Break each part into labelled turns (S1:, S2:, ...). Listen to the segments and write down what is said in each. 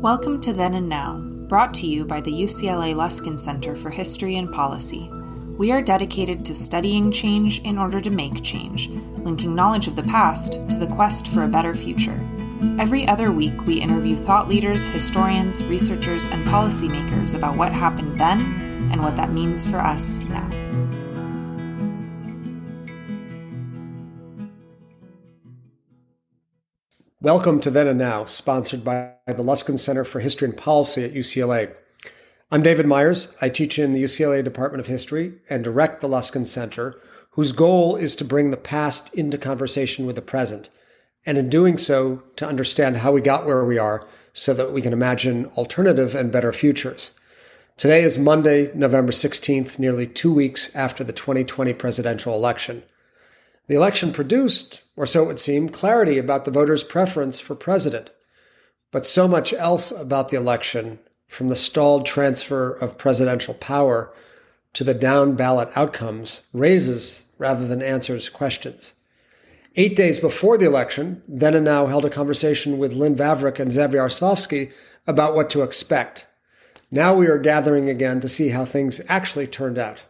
S1: Welcome to Then and Now, brought to you by the UCLA Luskin Center for History and Policy. We are dedicated to studying change in order to make change, linking knowledge of the past to the quest for a better future. Every other week, we interview thought leaders, historians, researchers, and policymakers about what happened then and what that means for us now.
S2: Welcome to Then and Now, sponsored by the Luskin Center for History and Policy at UCLA. I'm David Myers. I teach in the UCLA Department of History and direct the Luskin Center, whose goal is to bring the past into conversation with the present, and in doing so, to understand how we got where we are so that we can imagine alternative and better futures. Today is Monday, November 16th, nearly two weeks after the 2020 presidential election. The election produced, or so it would seem, clarity about the voters' preference for president. But so much else about the election, from the stalled transfer of presidential power to the down ballot outcomes, raises rather than answers questions. Eight days before the election, Then and Now held a conversation with Lynn Vavreck and Zev Yaroslavsky about what to expect. Now we are gathering again to see how things actually turned out.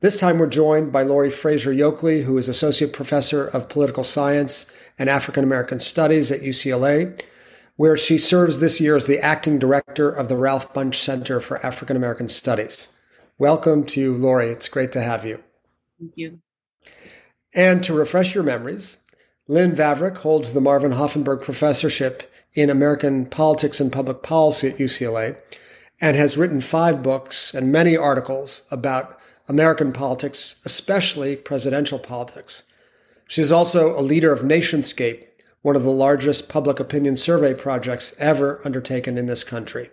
S2: This time we're joined by Lorrie Frasure Yokley, who is Associate Professor of Political Science and African American Studies at UCLA, where she serves this year as the Acting Director of the Ralph Bunche Center for African American Studies. Welcome to you, Lorrie. It's great to have you.
S3: Thank you.
S2: And to refresh your memories, Lynn Vavreck holds the Marvin Hoffenberg Professorship in American Politics and Public Policy at UCLA and has written five books and many articles about American politics, especially presidential politics. She's also a leader of Nationscape, one of the largest public opinion survey projects ever undertaken in this country.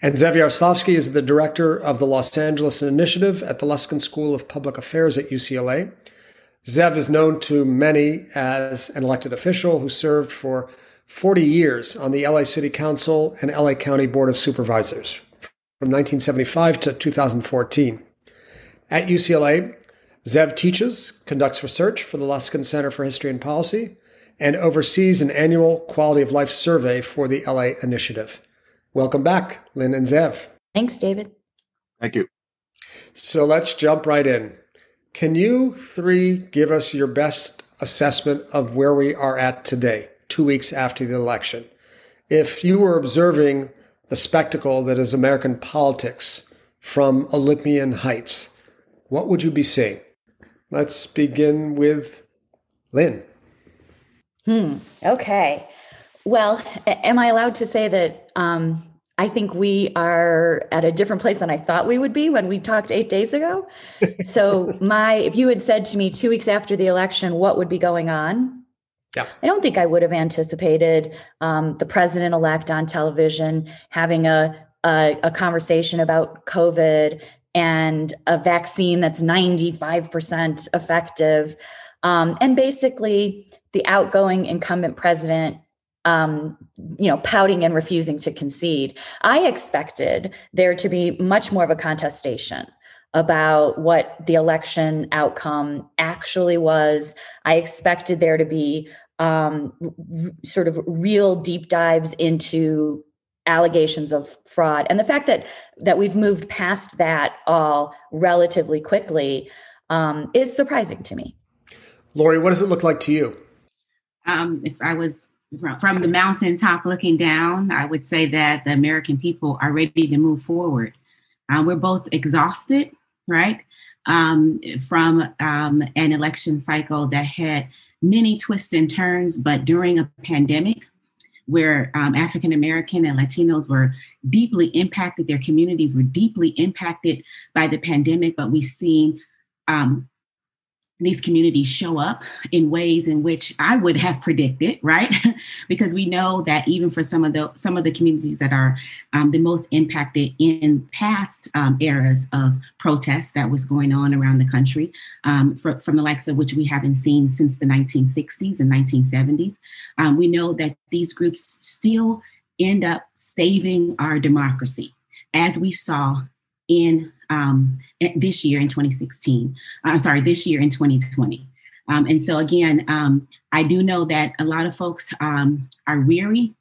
S2: And Zev Yaroslavsky is the director of the Los Angeles Initiative at the Luskin School of Public Affairs at UCLA. Zev is known to many as an elected official who served for 40 years on the LA City Council and LA County Board of Supervisors from 1975 to 2014. At UCLA, Zev teaches, conducts research for the Luskin Center for History and Policy, and oversees an annual quality of life survey for the LA Initiative. Welcome back, Lynn and Zev.
S3: Thanks, David.
S4: Thank you.
S2: So let's jump right in. Can you three give us your best assessment of where we are at today, two weeks after the election? If you were observing the spectacle that is American politics from Olympian heights, what would you be saying? Let's begin with Lynn.
S3: Hmm. Okay. Well, am I allowed to say that um, I think we are at a different place than I thought we would be when we talked eight days ago? so, my if you had said to me two weeks after the election, what would be going on?
S2: Yeah.
S3: I don't think I would have anticipated um, the president elect on television having a, a, a conversation about COVID and a vaccine that's 95% effective. Um, and basically, the outgoing incumbent president, um, you know, pouting and refusing to concede. I expected there to be much more of a contestation about what the election outcome actually was. I expected there to be um, r- sort of real deep dives into allegations of fraud and the fact that that we've moved past that all relatively quickly um, is surprising to me
S2: lorrie what does it look like to you
S5: um, if i was from the mountaintop looking down i would say that the american people are ready to move forward. Uh, we're both exhausted right? Um, from um, an election cycle that had many twists and turns but during a pandemic where um, African American and Latinos were deeply impacted, their communities were deeply impacted by the pandemic, but we've seen um, these communities show up in ways in which I would have predicted, right? because we know that even for some of the some of the communities that are um, the most impacted in past um, eras of protests that was going on around the country, um, for, from the likes of which we haven't seen since the 1960s and 1970s, um, we know that these groups still end up saving our democracy, as we saw in um, this year in 2016. Uh, I'm sorry, this year in 2020. Um, and so again, um, I do know that a lot of folks um, are weary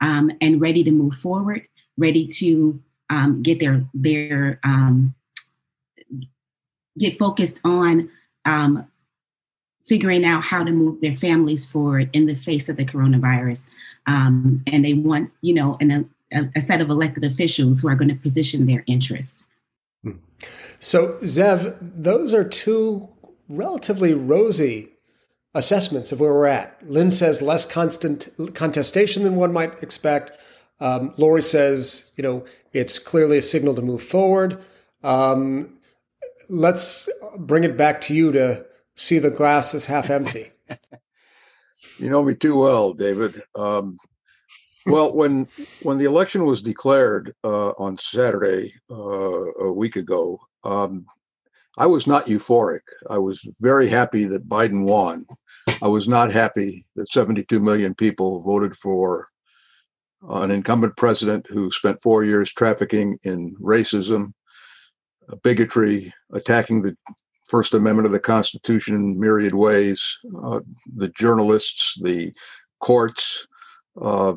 S5: um, and ready to move forward, ready to um, get their their get focused on figuring out how to move their families forward in the face of the coronavirus. Um, and they want, you know, an, a, a, set of elected officials who are going to position their interest.
S2: Hmm. So, Zev, those are two relatively rosy assessments of where we're at. Lynn says less constant contestation than one might expect. Um, Lorrie says, you know, it's clearly a signal to move forward. Um, let's bring it back to you to see the glass as half empty.
S4: you know me too well, David. Um, well, when when the election was declared uh, on Saturday uh, a week ago, um, I was not euphoric. I was very happy that Biden won. I was not happy that 72 million people voted for an incumbent president who spent four years trafficking in racism, bigotry, attacking the First Amendment of the Constitution in myriad ways, uh, the journalists, the courts, uh,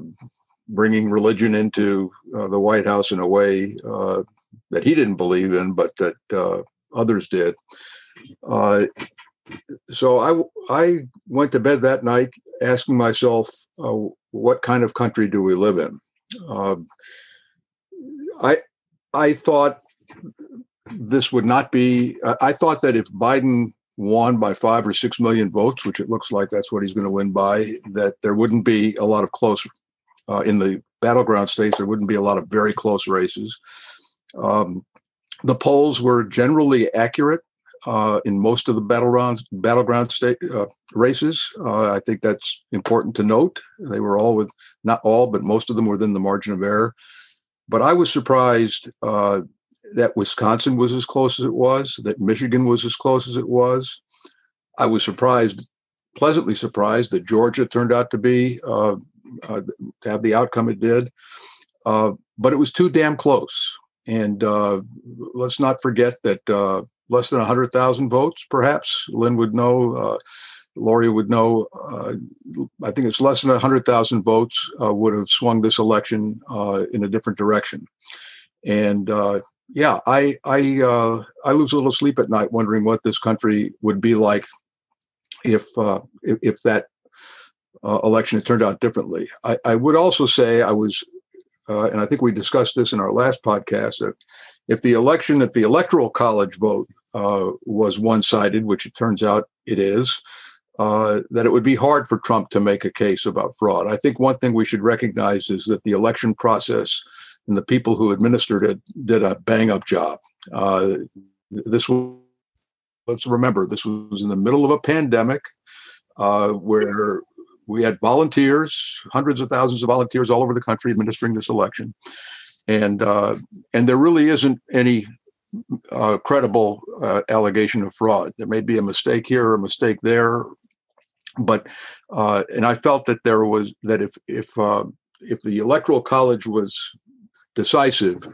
S4: bringing religion into uh, the White House in a way uh, that he didn't believe in, but that uh, others did. Uh, so I I went to bed that night asking myself, what kind of country do we live in? I I thought this would not be. I thought that if Biden won by five or six million votes, which it looks like that's what he's going to win by, that there wouldn't be a lot of close uh, in the battleground states. There wouldn't be a lot of very close races. Um, the polls were generally accurate uh, in most of the battleground battleground state uh, races. Uh, I think that's important to note. They were all with not all, but most of them within the margin of error. But I was surprised uh, that Wisconsin was as close as it was, that Michigan was as close as it was. I was surprised, pleasantly surprised, that Georgia turned out to be uh, to have the outcome it did. Uh, but it was too damn close. And uh, let's not forget that uh, less than 100,000 votes, perhaps, Lynn would know, uh, Lorrie would know, I think it's less than 100,000 votes would have swung this election in a different direction. And yeah, I I uh, I lose a little sleep at night wondering what this country would be like if uh, if, if, that uh, election It turned out differently. I, I would also say I was, uh, and I think we discussed this in our last podcast that if the election, if the electoral college vote uh, was one-sided, which it turns out it is. Uh, that it would be hard for Trump to make a case about fraud. I think one thing we should recognize is that the election process and the people who administered it did a bang up job. Uh, this was, let's remember, this was in the middle of a pandemic uh, where we had volunteers, hundreds of thousands of volunteers all over the country administering this election, and uh, and there really isn't any uh, credible uh, allegation of fraud. There may be a mistake here a mistake there, but uh, and I felt that there was that if if uh, if the electoral college was decisive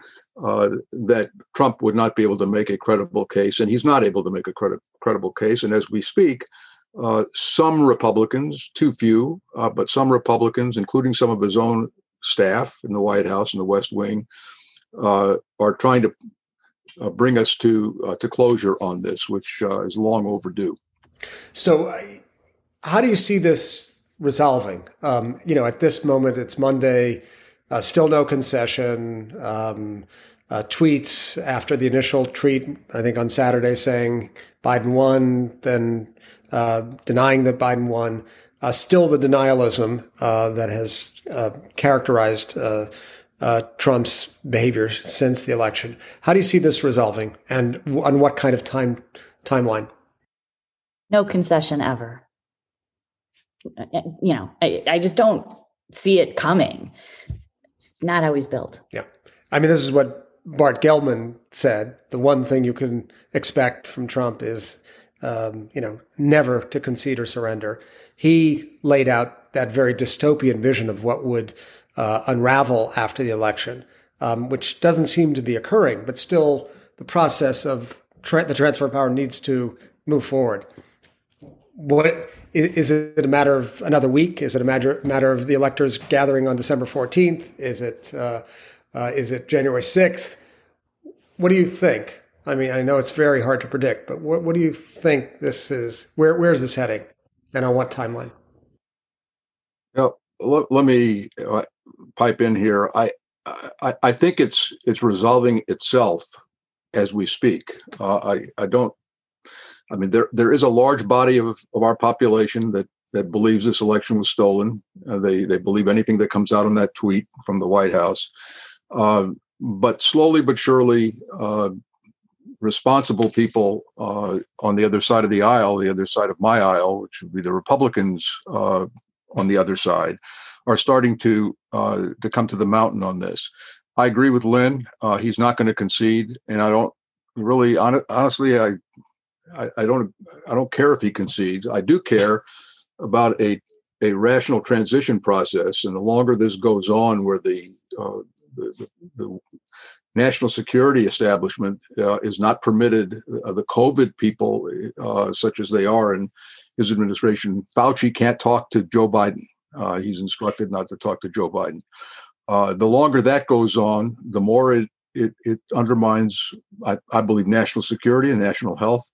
S4: uh, that Trump would not be able to make a credible case, and he's not able to make a credi- credible case. And as we speak, uh, some Republicans, too few, uh, but some Republicans, including some of his own staff in the White House and the West Wing, uh, are trying to uh, bring us to uh, to closure on this, which is long overdue.
S2: So, how do you see this resolving? Um, you know, at this moment, it's Monday. Uh, still no concession. Um, uh, tweets after the initial tweet, I think on Saturday, saying Biden won, then uh, denying that Biden won. Uh, still the denialism uh, that has uh, characterized Trump's behavior since the election. How do you see this resolving, and on what kind of time timeline?
S3: No concession ever. You know, I, I just don't see it coming It's not how he's built.
S2: Yeah. I mean, this is what Bart Gellman said. The one thing you can expect from Trump is, um, you know, never to concede or surrender. He laid out that very dystopian vision of what would uh, unravel after the election, um, which doesn't seem to be occurring, but still the process of tra- the transfer of power needs to move forward. what is it a matter of another week? Is it a matter matter of the electors gathering on December fourteenth? Is it uh, uh, is it January sixth? What do you think? I mean, I know it's very hard to predict, but what, what do you think this is? Where where is this heading, and on what timeline?
S4: Well, let, let me uh, pipe in here. I, I I think it's it's resolving itself as we speak. Uh, I I don't I mean, there there is a large body of, of our population that that believes this election was stolen. Uh, they they believe anything that comes out on that tweet from the White House. Uh, but slowly but surely, uh, responsible people uh, on the other side of the aisle, the other side of my aisle, which would be the Republicans uh, on the other side, are starting to uh, to come to the mountain on this. I agree with Lynn. he's not going to concede, and I don't really honestly I I, I, don't I don't care if he concedes. I do care about a a rational transition process, and the longer this goes on, where the uh, the, the, national security establishment uh, is not permitted, uh, the COVID people, uh, such as they are in his administration, Fauci can't talk to Joe Biden. Uh, he's instructed not to talk to Joe Biden. Uh, the longer that goes on, the more it it, it undermines, I, I, believe, national security and national health.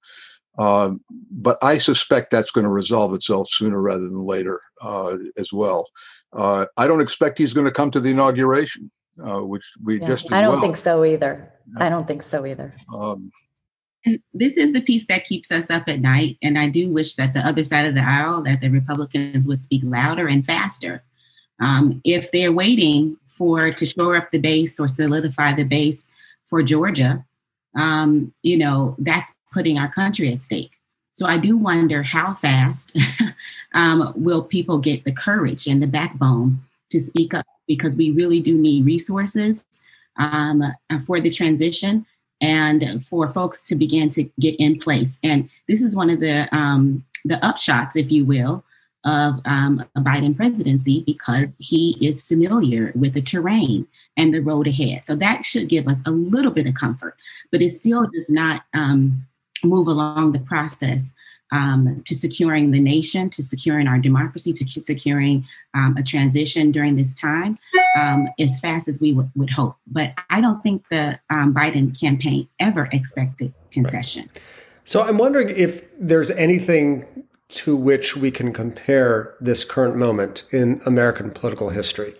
S4: Uh, but I suspect that's going to resolve itself sooner rather than later uh, as well. I don't expect he's going to come to the inauguration, uh, which we yeah, just.
S3: I don't
S4: well.
S3: think so either. I don't think so either. Um,
S5: and this is the piece that keeps us up at night. And I do wish that the other side of the aisle, that the Republicans would speak louder and faster. Um, if they're waiting for to shore up the base or solidify the base for Georgia, um, you know, that's putting our country at stake. So I do wonder how fast um, will people get the courage and the backbone to speak up because we really do need resources um, for the transition and for folks to begin to get in place. And this is one of the um, the upshots, if you will, of um, a Biden presidency because he is familiar with the terrain and the road ahead. So that should give us a little bit of comfort, but it still does not um, move along the process um, to securing the nation, to securing our democracy, to securing um, a transition during this time um, as fast as we w- would hope. But I don't think the um, Biden campaign ever expected concession. Right.
S2: So I'm wondering if there's anything to which we can compare this current moment in American political history.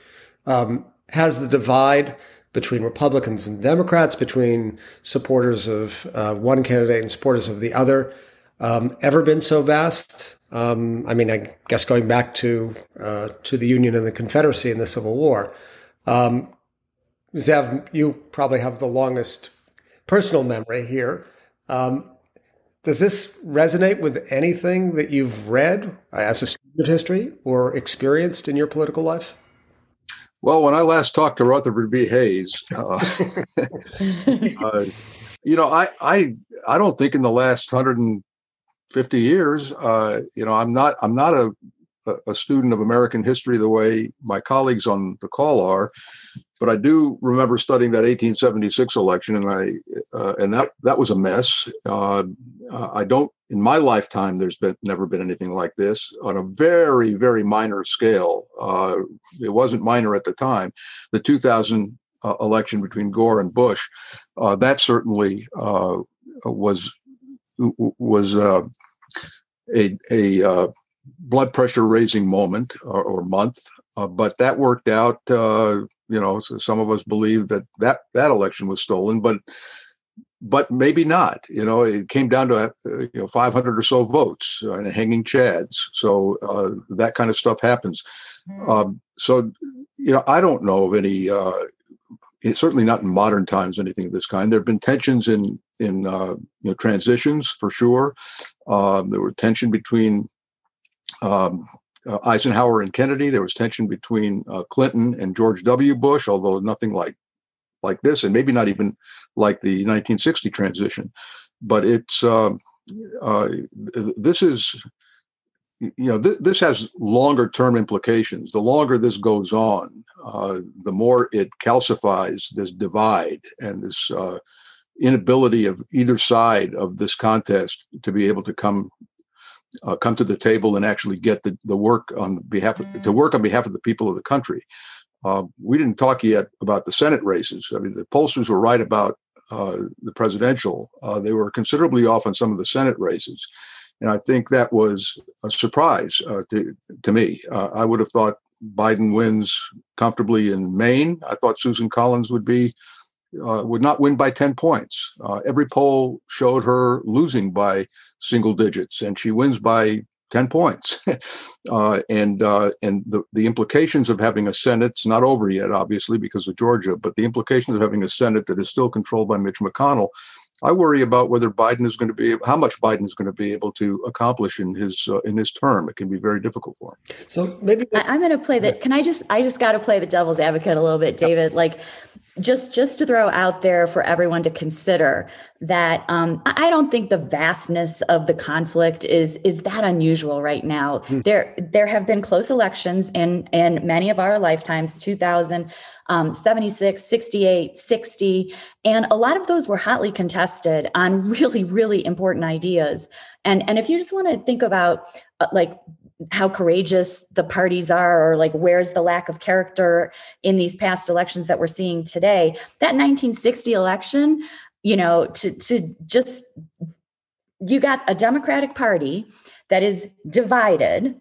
S2: Um, has the divide between Republicans and Democrats, between supporters of uh, one candidate and supporters of the other, um, ever been so vast? Um, I mean, I guess going back to uh, to the Union and the Confederacy in the Civil War. Um, Zev, you probably have the longest personal memory here. Um, does this resonate with anything that you've read as a student of history or experienced in your political life?
S4: Well, when I last talked to Rutherford B. Hayes, uh, uh, you know, I, I I don't think in the last 150 years, uh, you know, I'm not I'm not a a student of American history the way my colleagues on the call are, but I do remember studying that 1876 election, and I uh, and that that was a mess. Uh, I don't in my lifetime. There's been never been anything like this on a very very minor scale. Uh, it wasn't minor at the time. The 2000 uh, election between Gore and Bush, uh, that certainly uh, was was a a blood pressure raising moment or, or month, but that worked out you know, so some of us believe that that that election was stolen, but but maybe not. You know, it came down to uh, you know 500 or so votes and hanging chads. So uh, that kind of stuff happens. Mm-hmm. Um, so you know, I don't know of any. Uh, certainly not in modern times anything of this kind. There have been tensions in in uh, you know transitions for sure. Um, there were tension between um, uh, Eisenhower and Kennedy. There was tension between uh, Clinton and George W. Bush, although nothing like like this, and maybe not even like the 1960 transition. But it's um, uh, this is you know th- this has longer term implications. The longer this goes on, uh, the more it calcifies this divide and this uh, inability of either side of this contest to be able to come uh, come to the table and actually get the, the work on behalf of, to work on behalf of the people of the country. Uh, we didn't talk yet about the Senate races. I mean, the pollsters were right about uh, the presidential. Uh, they were considerably off on some of the Senate races, and I think that was a surprise uh, to to me. Uh, I would have thought Biden wins comfortably in Maine. I thought Susan Collins would be uh, would not win by 10 points. Uh, every poll showed her losing by single digits, and she wins by 10 points. uh, and uh, and the, the implications of having a Senate, it's not over yet, obviously, because of Georgia, but the implications of having a Senate that is still controlled by Mitch McConnell I worry about whether Biden is going to be how much Biden is going to be able to accomplish in his uh, in his term. It can be very difficult for him.
S2: So maybe
S3: I, am going to play that. Can I just I just got to play the devil's advocate a little bit, David? Like just just to throw out there for everyone to consider that um, I don't think the vastness of the conflict is is that unusual right now. Hmm. There there have been close elections in in many of our lifetimes. 2000 um, 76, 68, 60. And a lot of those were hotly contested on really, really important ideas. And, and if you just want to think about uh, like how courageous the parties are or like where's the lack of character in these past elections that we're seeing today that 1960 election you know to to just you got a democratic party that is divided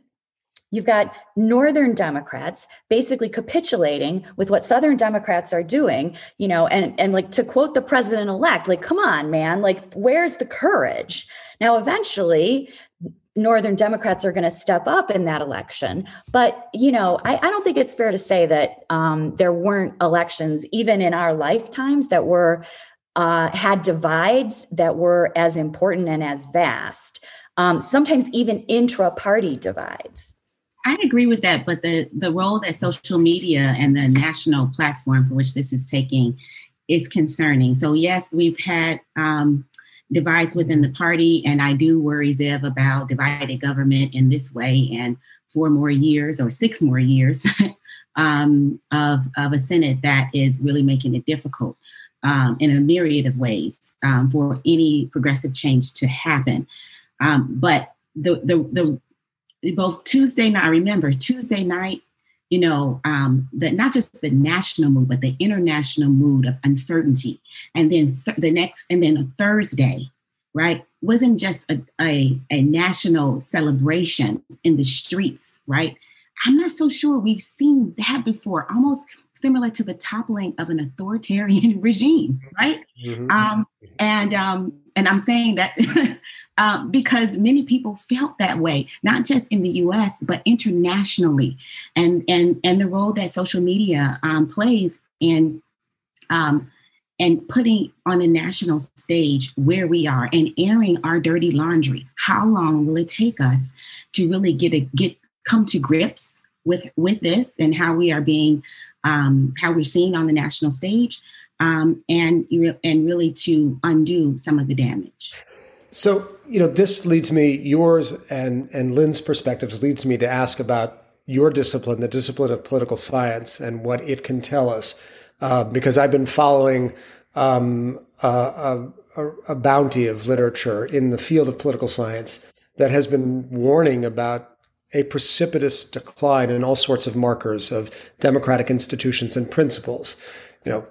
S3: You've got Northern Democrats basically capitulating with what Southern Democrats are doing, you know, and, and like to quote the president elect, like, come on, man, like, where's the courage? Now, eventually, Northern Democrats are going to step up in that election. But, you know, I, I don't think it's fair to say that um, there weren't elections, even in our lifetimes, that were uh, had divides that were as important and as vast. Um, sometimes even intra party divides.
S5: I agree with that, but the the role that social media and the national platform for which this is taking is concerning. So yes, we've had um, divides within the party, and I do worry Zev about divided government in this way and four more years or six more years um, of of a Senate that is really making it difficult. Um, in a myriad of ways um, for any progressive change to happen. Um, but the, the the both Tuesday night, I remember Tuesday night, you know, um, not just the national mood, but the international mood of uncertainty. And then th- the next, and then Thursday, right, wasn't just a, a, a national celebration in the streets, right? I'm not so sure we've seen that before, almost similar to the toppling of an authoritarian regime, right? Mm-hmm. Um, and um, and I'm saying that um, because many people felt that way, not just in the U.S. but internationally, and and and the role that social media um, plays in um, and putting on the national stage where we are and airing our dirty laundry. How long will it take us to really get a get come to grips with with this and how we are being um, how we're seen on the national stage um, and and really to undo some of the damage.
S2: So you know this leads me yours and and lynn's perspectives leads me to ask about your discipline the discipline of political science and what it can tell us. Uh, because i've been following um, a, a, a bounty of literature in the field of political science that has been warning about a precipitous decline in all sorts of markers of democratic institutions and principles. You know,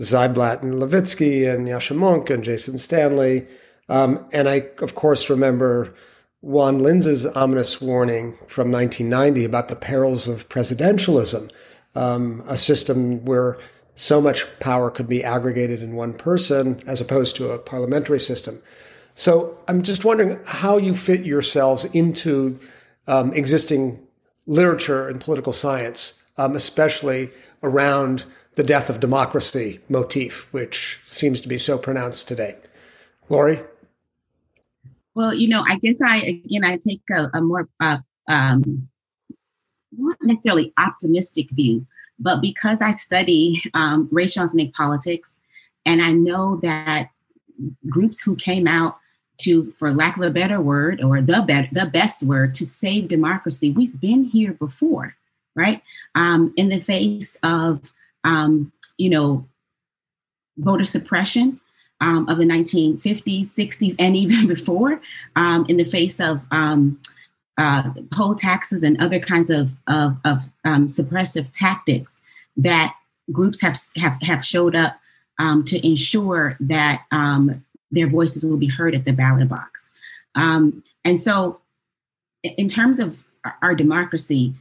S2: Ziblatt and Levitsky and Yascha Mounk and Jason Stanley. Um, and I, of course, remember Juan Linz's ominous warning from 1990 about the perils of presidentialism, um, a system where so much power could be aggregated in one person as opposed to a parliamentary system. So I'm just wondering how you fit yourselves into um, existing literature and political science, um, especially around the death of democracy motif, which seems to be so pronounced today. Lorrie?
S5: Well, you know, I guess I, again, I take a, a more, uh, um, not necessarily optimistic view, but because I study um, racial ethnic politics, and I know that groups who came out to, for lack of a better word, or the better, the best word, to save democracy. We've been here before, right? Um, in the face of, um, you know, voter suppression, um, of the 1950s, 60s, and even before, um, in the face of um, uh, poll taxes and other kinds of, of, of um, suppressive tactics that groups have, have, have showed up to ensure that their voices will be heard at the ballot box. and so, in terms of our democracy,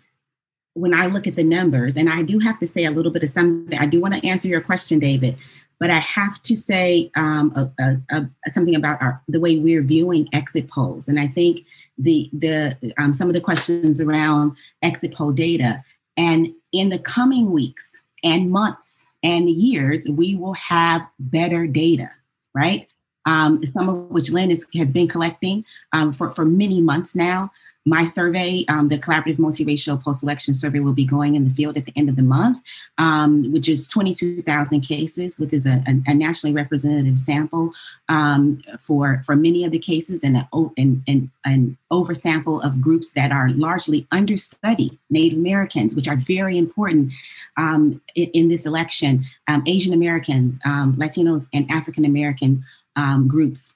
S5: when I look at the numbers, and I do have to say a little bit of something, I do want to answer your question, David, but I have to say um, a, a, a, something about our, the way we're viewing exit polls. And I think the the um, some of the questions around exit poll data, and in the coming weeks and months and years, we will have better data, right? Um, some of which Lynn is, has been collecting um, for, for many months now. My survey, um, the Collaborative Multiracial Post Election Survey, will be going in the field at the end of the month, um, which is 22,000 cases, which is a, a, nationally representative sample um, for, for many of the cases and an, oversample of groups that are largely understudied Native Americans, which are very important um, in, in, this election, Asian Americans, Latinos, and African American Um, groups.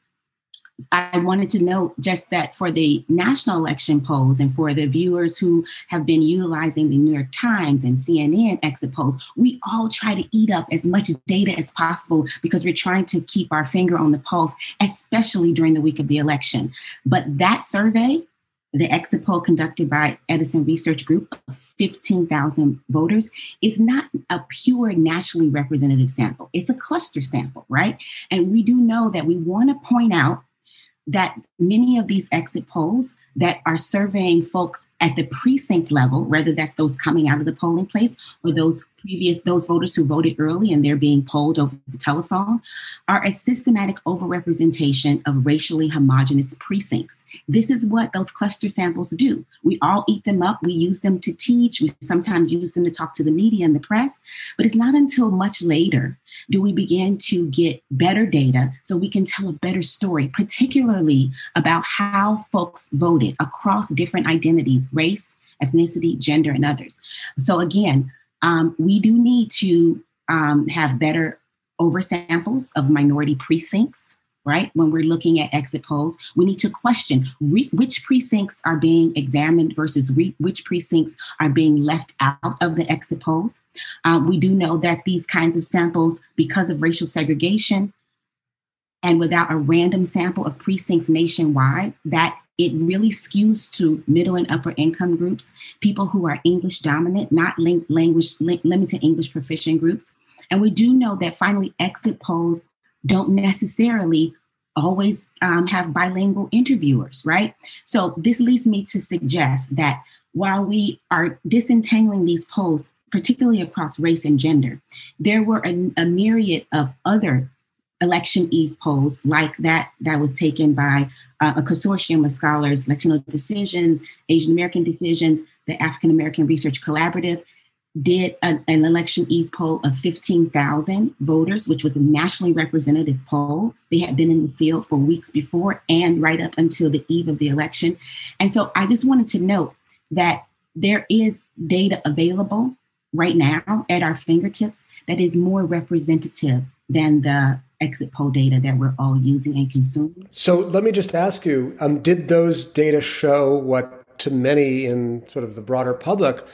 S5: I wanted to note just that for the national election polls and for the viewers who have been utilizing the New York Times and CNN exit polls, we all try to eat up as much data as possible because we're trying to keep our finger on the pulse, especially during the week of the election. But that survey, the exit poll conducted by Edison Research Group of 15,000 voters, is not a pure nationally representative sample. It's a cluster sample, right? And we do know that we want to point out that many of these exit polls that are surveying folks at the precinct level, whether that's those coming out of the polling place or those previous those voters who voted early and they're being polled over the telephone, are a systematic overrepresentation of racially homogenous precincts. This is what those cluster samples do. We all eat them up. We use them to teach. We sometimes use them to talk to the media and the press. But it's not until much later do we begin to get better data so we can tell a better story, particularly about how folks voted across different identities race, ethnicity, gender, and others. So, again, um, we do need to um, have better oversamples of minority precincts, right? When we're looking at exit polls, we need to question re- which precincts are being examined versus re- which precincts are being left out of the exit polls. Um, we do know that these kinds of samples, because of racial segregation, and without a random sample of precincts nationwide, that it really skews to middle and upper income groups, people who are English dominant, not language limited English proficient groups. And we do know that finally, exit polls don't necessarily always um, have bilingual interviewers, right? So this leads me to suggest that while we are disentangling these polls, particularly across race and gender, there were a, a myriad of other election eve polls like that that was taken by uh, a consortium of scholars latino decisions asian american decisions the african american research collaborative did an, an election eve poll of 15000 voters which was a nationally representative poll. They had been in the field for weeks before and right up until the eve of the election. And so i just wanted to note that there is data available right now at our fingertips that is more representative than the exit poll data that we're all using and consuming.
S2: So let me just ask you um, did those data show what to many in sort of the broader public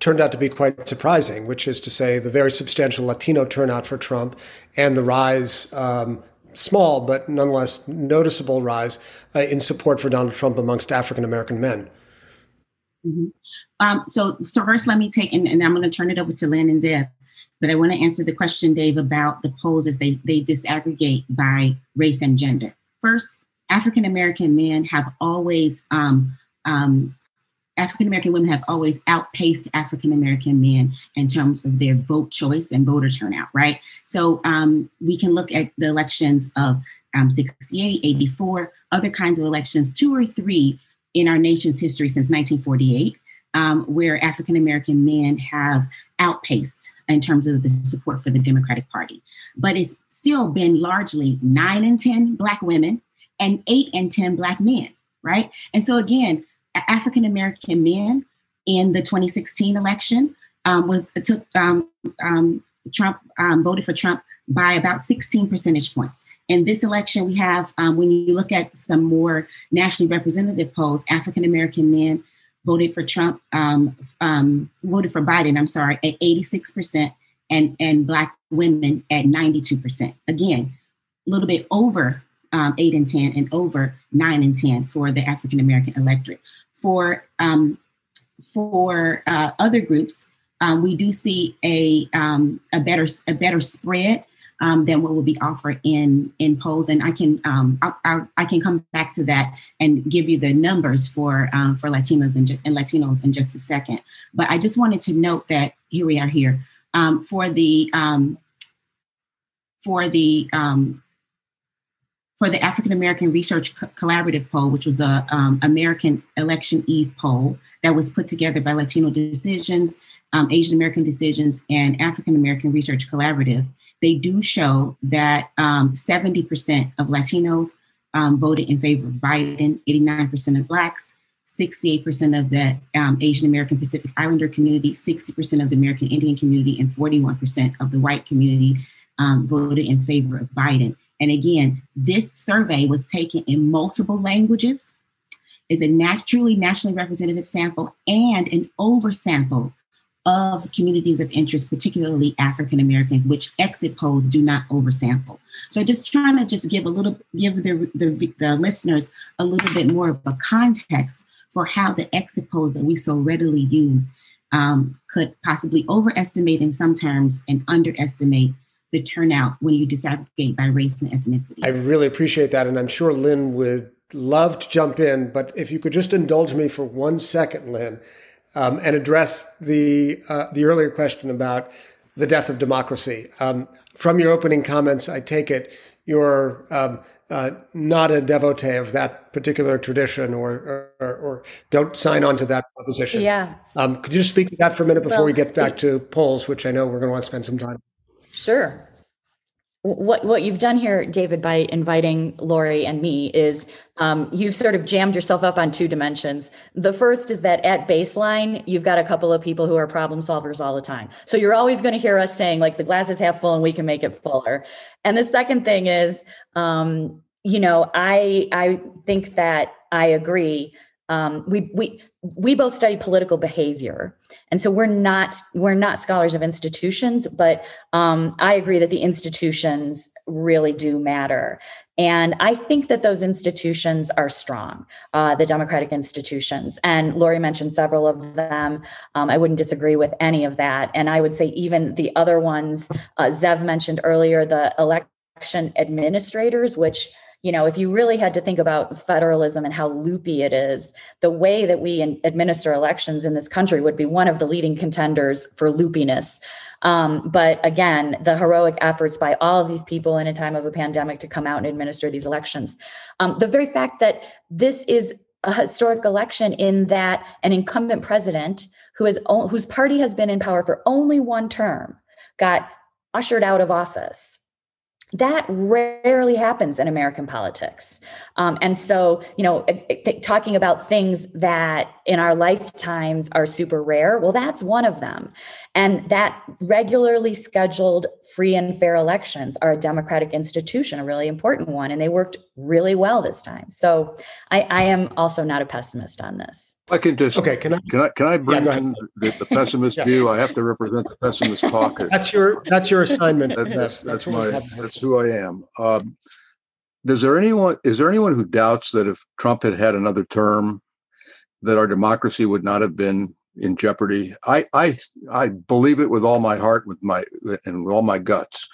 S2: turned out to be quite surprising, which is to say the very substantial Latino turnout for Trump and the rise, um, small but nonetheless noticeable rise uh, in support for Donald Trump amongst African American men?
S5: Mm-hmm. Um, so, so first, let me take, and, and I'm going to turn it over to Lynn and Zev. But I want to answer the question, Dave, about the polls as they, they disaggregate by race and gender. First, African American men have always, um, um, African American women have always outpaced African American men in terms of their vote choice and voter turnout, right? So um, we can look at the elections of um, 68, 84, other kinds of elections, two or three in our nation's history since 1948, um, where African American men have outpaced in terms of the support for the Democratic Party. But it's still been largely nine and 10 Black women and eight and 10 Black men, right? And so, again, African American men in the 2016 election um, was took um, um, Trump um, voted for Trump by about 16 percentage points. In this election, we have, um, when you look at some more nationally representative polls, African American men voted for Trump, um, um, voted for Biden, I'm sorry, at 86%, and, and Black women at 92%. Again, a little bit over um, 8 and 10 and over 9 and 10 for the African American electorate. For, um, for uh, other groups, um, we do see a, um, a, better, a better spread um, than what will be offered in in polls. And I can um, I, I, I, can come back to that and give you the numbers for um, for Latinos and, and, Latinos in just a second. But I just wanted to note that here we are here um, for the um, for the um, for the African American Research Co- Collaborative poll, which was a American Election Eve poll that was put together by Latino Decisions, Asian American Decisions, and African American Research Collaborative they do show that um, 70% of Latinos um, voted in favor of Biden, 89% of Blacks, 68% of the um, Asian American Pacific Islander community, 60% of the American Indian community, and 41% of the white community um, voted in favor of Biden. And again, this survey was taken in multiple languages, is a naturally nationally representative sample and an oversample of communities of interest, particularly African Americans, which exit polls do not oversample. So just trying to just give a little, give the, the, the listeners a little bit more of a context for how the exit polls that we so readily use um, could possibly overestimate in some terms and underestimate the turnout when you disaggregate by race and ethnicity.
S2: I really appreciate that. And I'm sure Lynn would love to jump in, but if you could just indulge me for one second, Lynn, um, and address the uh, the earlier question about the death of democracy. Um, from your opening comments, I take it you're um, uh, not a devotee of that particular tradition, or, or, or don't sign on to that proposition.
S3: Yeah.
S2: Um, could you just speak to that for a minute before well, we get back to polls, which I know we're going to want to spend some time.
S3: Sure what what you've done here, David, by inviting Lorrie and me is um, you've sort of jammed yourself up on two dimensions. The first is that at baseline, you've got a couple of people who are problem solvers all the time. So you're always going to hear us saying like the glass is half full and we can make it fuller. And the second thing is, um, you know, I I think that I agree um, we we we both study political behavior. And so we're not we're not scholars of institutions but um, i agree that the institutions really do matter. And i think that those institutions are strong uh, the democratic institutions. And lorrie mentioned several of them. Um, i wouldn't disagree with any of that. And i would say even the other ones uh, zev mentioned earlier the election administrators which you know, if you really had to think about federalism and how loopy it is, the way that we administer elections in this country would be one of the leading contenders for loopiness. Um, but again, the heroic efforts by all of these people in a time of a pandemic to come out and administer these elections. Um, the very fact that this is a historic election in that an incumbent president who is whose party has been in power for only one term got ushered out of office that rarely happens in American politics. Um, and so, you know, talking about things that in our lifetimes are super rare, well, that's one of them. And that regularly scheduled free and fair elections are a democratic institution, a really important one. And they worked really well this time. So I, I am also not a pessimist on this.
S4: I can just okay. Can I can I can I bring yeah, in the, the pessimist yeah. view? I have to represent the pessimist caucus.
S2: That's your that's your assignment.
S4: that's, that's, that's, my that's who I am. Um, does there anyone is there anyone who doubts that if Trump had had another term, that our democracy would not have been in jeopardy? I I I believe it with all my heart, with my and with all my guts.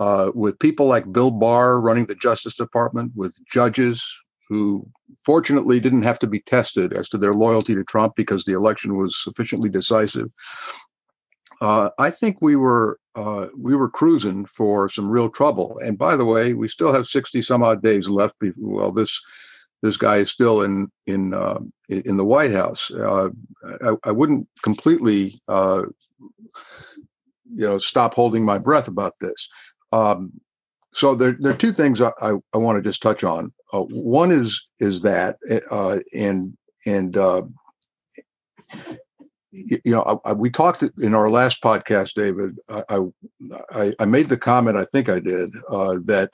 S4: Uh, with people like Bill Barr running the Justice Department, with judges who fortunately didn't have to be tested as to their loyalty to Trump because the election was sufficiently decisive. Uh, I think we were uh, we were cruising for some real trouble. And by the way, we still have sixty some odd days left. Well, this this guy is still in in uh, in the White House. Uh, I, I, wouldn't completely uh, you know stop holding my breath about this. Um, so there, there are two things I, I, I want to just touch on. Uh, one is is that, uh, and and uh, you know, I, we talked in our last podcast, David. I, I, I made the comment, I think I did, uh, that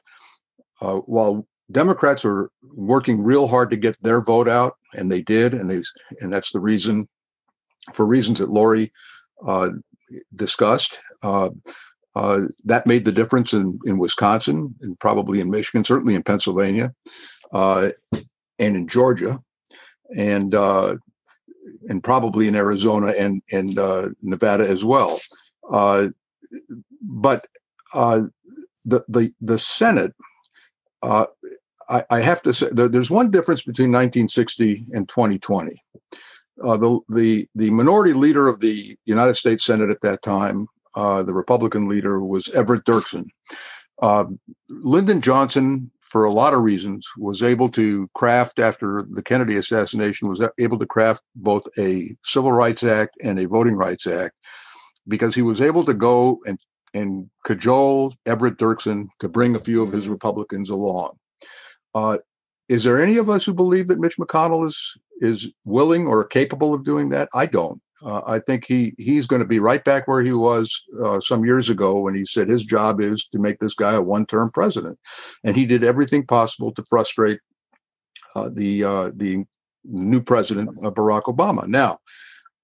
S4: uh, while Democrats are working real hard to get their vote out, and they did, and they, and that's the reason, for reasons that Lorrie uh, discussed. Uh, uh, that made the difference in, in Wisconsin and probably in Michigan, certainly in Pennsylvania, uh, and in Georgia, and and probably in Arizona and and uh, Nevada as well. Uh, but uh, the the the Senate, uh, I, I, have to say, there, there's one difference between 1960 and 2020. Uh, the the the minority leader of the United States Senate at that time, uh, the Republican leader, was Everett Dirksen. Lyndon Johnson for a lot of reasons, was able to craft, after the Kennedy assassination, was able to craft both a Civil Rights Act and a Voting Rights Act because he was able to go and, and cajole Everett Dirksen to bring a few of his mm-hmm. Republicans along. Uh, is there any of us who believe that Mitch McConnell is is willing or capable of doing that? I don't. Uh, I think he he's going to be right back where he was uh, some years ago when he said his job is to make this guy a one-term president, and he did everything possible to frustrate uh, the uh, the new president uh, Barack Obama. Now,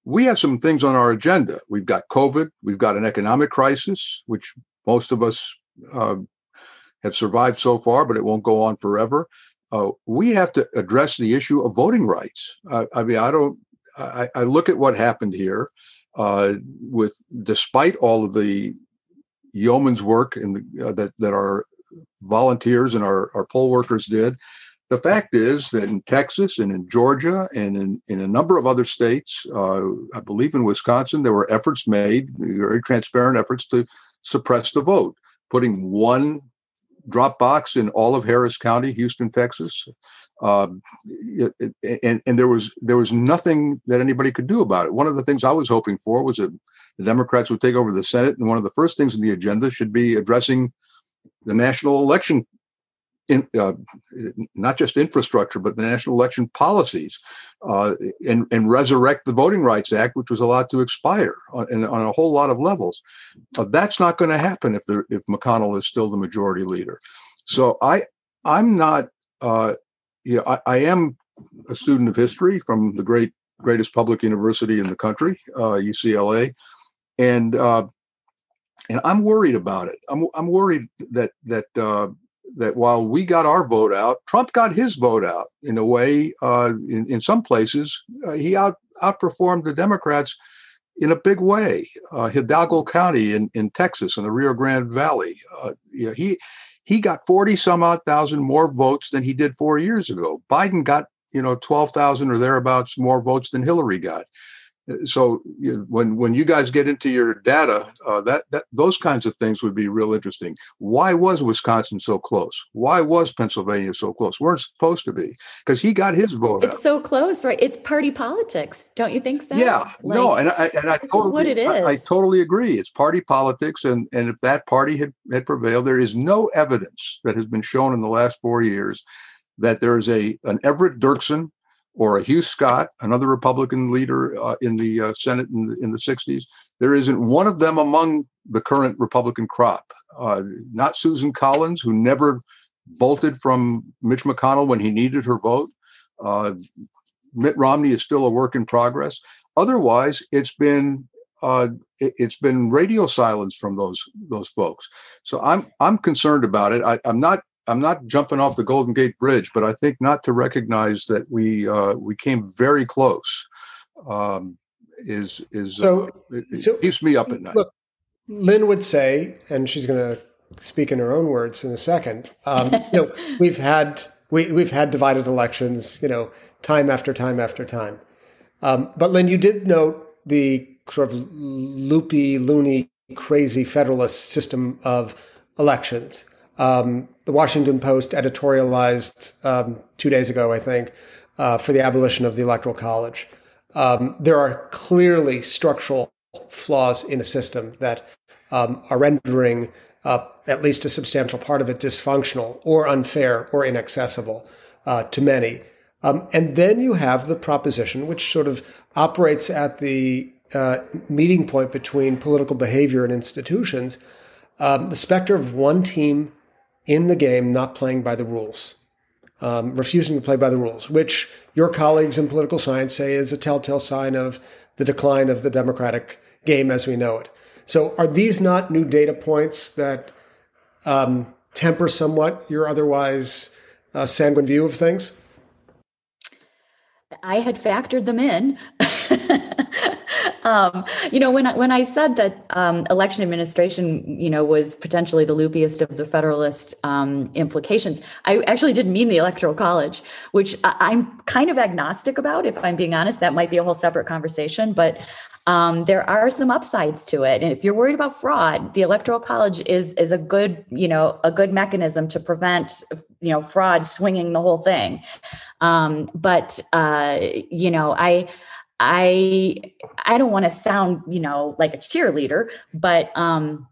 S4: we have some things on our agenda. We've got COVID. We've got an economic crisis, which most of us uh, have survived so far, but it won't go on forever. We have to address the issue of voting rights. I mean, I don't I, I look at what happened here uh, with, despite all of the yeoman's work and uh, that that our volunteers and our, our poll workers did. The fact is that in Texas and in Georgia and in, in a number of other states, uh, I believe in Wisconsin, there were efforts made, very transparent efforts to suppress the vote, putting one drop box in all of Harris County, Houston, Texas, um, and and there was there was nothing that anybody could do about it. One of the things I was hoping for was that the Democrats would take over the Senate, and one of the first things in the agenda should be addressing the national election in, uh, not just infrastructure, but the national election policies, uh, and and resurrect the Voting Rights Act, which was allowed to expire on, on a whole lot of levels. Uh, that's not going to happen if the if McConnell is still the majority leader. So I I'm not uh, know, I, I, am a student of history from the great greatest public university in the country, uh, UCLA, and uh, and I'm worried about it. I'm I'm worried that that uh, that while we got our vote out, Trump got his vote out in a way. Uh, in in some places, uh, he out outperformed the Democrats in a big way. Uh, Hidalgo County in, in Texas in the Rio Grande Valley. you know, he he got 40 some odd thousand more votes than he did four years ago. Biden got, you know, 12,000 or thereabouts more votes than Hillary got. So you know, when when you guys get into your data, uh, that that those kinds of things would be real interesting. Why was Wisconsin so close? Why was Pennsylvania so close? weren't supposed to be because he got his vote.
S3: It's
S4: out.
S3: so close, right? It's party politics, don't you think so?
S4: Yeah, like, no, and I and I totally
S3: what it is.
S4: I, I, totally agree. It's party politics, and and if that party had had prevailed, there is no evidence that has been shown in the last four years that there is a an Everett Dirksen or a Hugh Scott, another Republican leader uh, in the uh, Senate in the, in the 60s. There isn't one of them among the current Republican crop. Uh, not Susan Collins, who never bolted from Mitch McConnell when he needed her vote. Uh, Mitt Romney is still a work in progress. Otherwise, it's been uh, it, has been radio silence from those those folks. So I'm I'm concerned about it. I, I'm not I'm not jumping off the Golden Gate Bridge, but I think not to recognize that we uh, we came very close um, is is so, uh, it, so, keeps me up at night. Look,
S2: Lynn would say, and she's going to speak in her own words in a second. Um, you know, we've had we we've had divided elections, you know, time after time after time. Um, but Lynn, you did note the sort of loopy, loony, crazy federalist system of elections. Um, the Washington Post editorialized um, two days ago, I think, uh, for the abolition of the Electoral College. Um, there are clearly structural flaws in the system that um, are rendering uh, at least a substantial part of it dysfunctional or unfair or inaccessible uh, to many. Um, and then you have the proposition, which sort of operates at the uh, meeting point between political behavior and institutions, um, the specter of one team in the game not playing by the rules, um, refusing to play by the rules, which your colleagues in political science say is a telltale sign of the decline of the democratic game as we know it. So, are these not new data points that um, temper somewhat your otherwise uh, sanguine view of things?
S3: I had factored them in. um, you know, when I, when I said that um, election administration, you know, was potentially the loopiest of the Federalist um, implications, I actually didn't mean the Electoral College, which I, am kind of agnostic about. If I'm being honest, that might be a whole separate conversation. But um, there are some upsides to it, and if you're worried about fraud, the Electoral College is is a good, you know, a good mechanism to prevent, you know, fraud swinging the whole thing. Um, but uh, you know, I. I I don't want to sound, you know, like a cheerleader, but um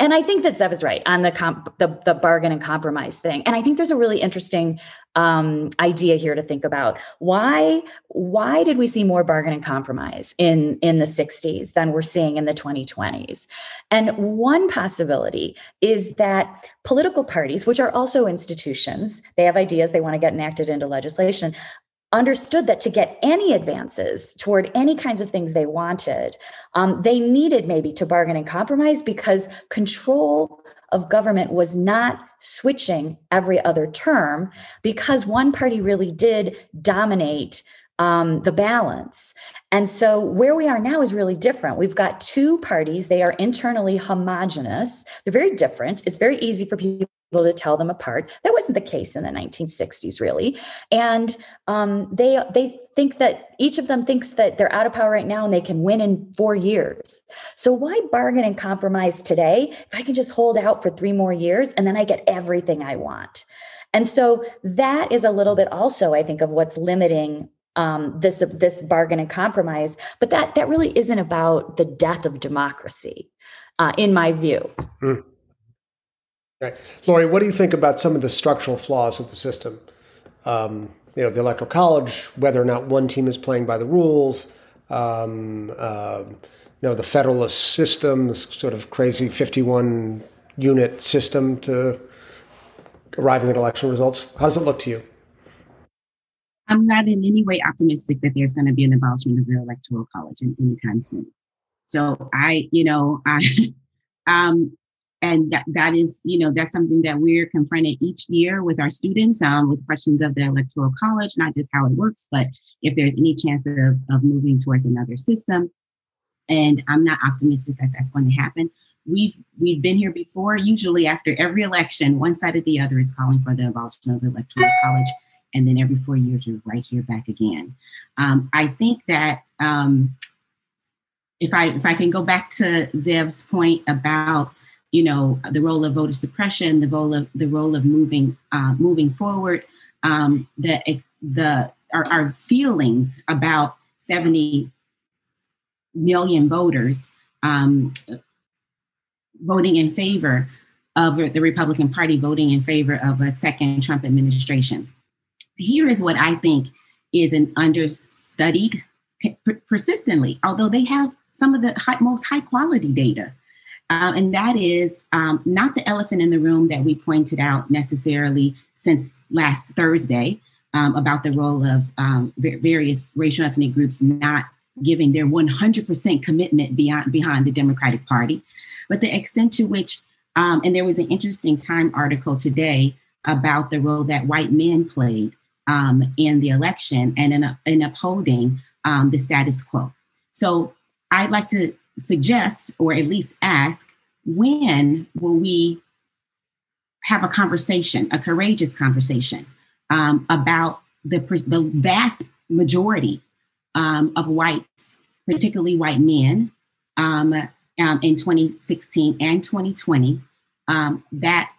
S3: and I think that Zev is right on the comp, the, the bargain and compromise thing. And I think there's a really interesting um, idea here to think about. Why why did we see more bargain and compromise in in the 60s than we're seeing in the 2020s? And one possibility is that political parties, which are also institutions, they have ideas they want to get enacted into legislation, understood that to get any advances toward any kinds of things they wanted, um, they needed maybe to bargain and compromise because control of government was not switching every other term because one party really did dominate um, the balance. And so where we are now is really different. We've got two parties, they are internally homogenous, they're very different. It's very easy for people to tell them apart. That wasn't the case in the 1960s, really. And um, they they think that each of them thinks that they're out of power right now and they can win in four years. So why bargain and compromise today if I can just hold out for three more years and then I get everything I want? And so that is a little bit also, I think, of what's limiting um, this this bargain and compromise. But that that really isn't about the death of democracy, uh, in my view. Mm.
S2: Right. Lorrie, what do you think about some of the structural flaws of the system? Um, you know, the electoral college, whether or not one team is playing by the rules, um, uh, you know, the federalist system, this sort of crazy 51 unit system to arriving at election results. How does it look to you?
S5: I'm not in any way optimistic that there's going to be an abolishment of the electoral college anytime soon. So I, you know, I, um, and that, that is you know that's something that we're confronted each year with our students um, with questions of the electoral college not just how it works but if there's any chance of, of moving towards another system. And i'm not optimistic that that's going to happen. We've we've been here before. Usually after every election one side or the other is calling for the abolishment of the electoral college and then every four years we're right here back again. Um, i think that um, if i if i can go back to zev's point about you know the role of voter suppression, the role of the role of moving uh, moving forward, um, the the our, our feelings about seventy million voters um, voting in favor of the Republican Party voting in favor of a second Trump administration. Here is what I think is an understudied persistently, although they have some of the high, most high quality data uh, and that is um, not the elephant in the room that we pointed out necessarily since last Thursday um, about the role of um, various racial ethnic groups not giving their 100% commitment beyond, behind the Democratic Party, but the extent to which, um, and there was an interesting Time article today about the role that white men played um, in the election and in, in upholding the status quo. So I'd like to suggest, or at least ask, when will we have a conversation, a courageous conversation um, about the, the vast majority um, of whites, particularly white men, um, um in 2016 and 2020, um, that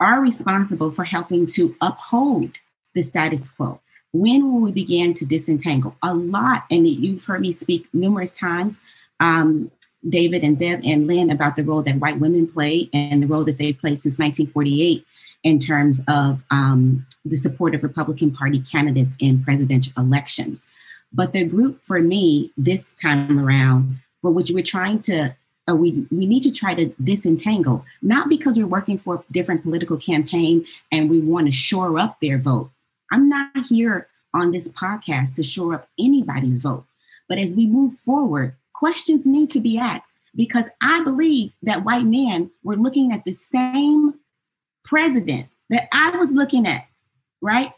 S5: are responsible for helping to uphold the status quo. When will we begin to disentangle? A lot, and you've heard me speak numerous times um, David and Zev and Lynn about the role that white women play and the role that they've played since 1948 in terms of um, the support of Republican Party candidates in presidential elections. But the group for me this time around, for which we're trying to, uh, we we need to try to disentangle, not because we're working for a different political campaign and we want to shore up their vote. I'm not here on this podcast to shore up anybody's vote. But as we move forward, questions need to be asked because I believe that white men were looking at the same president that I was looking at, right,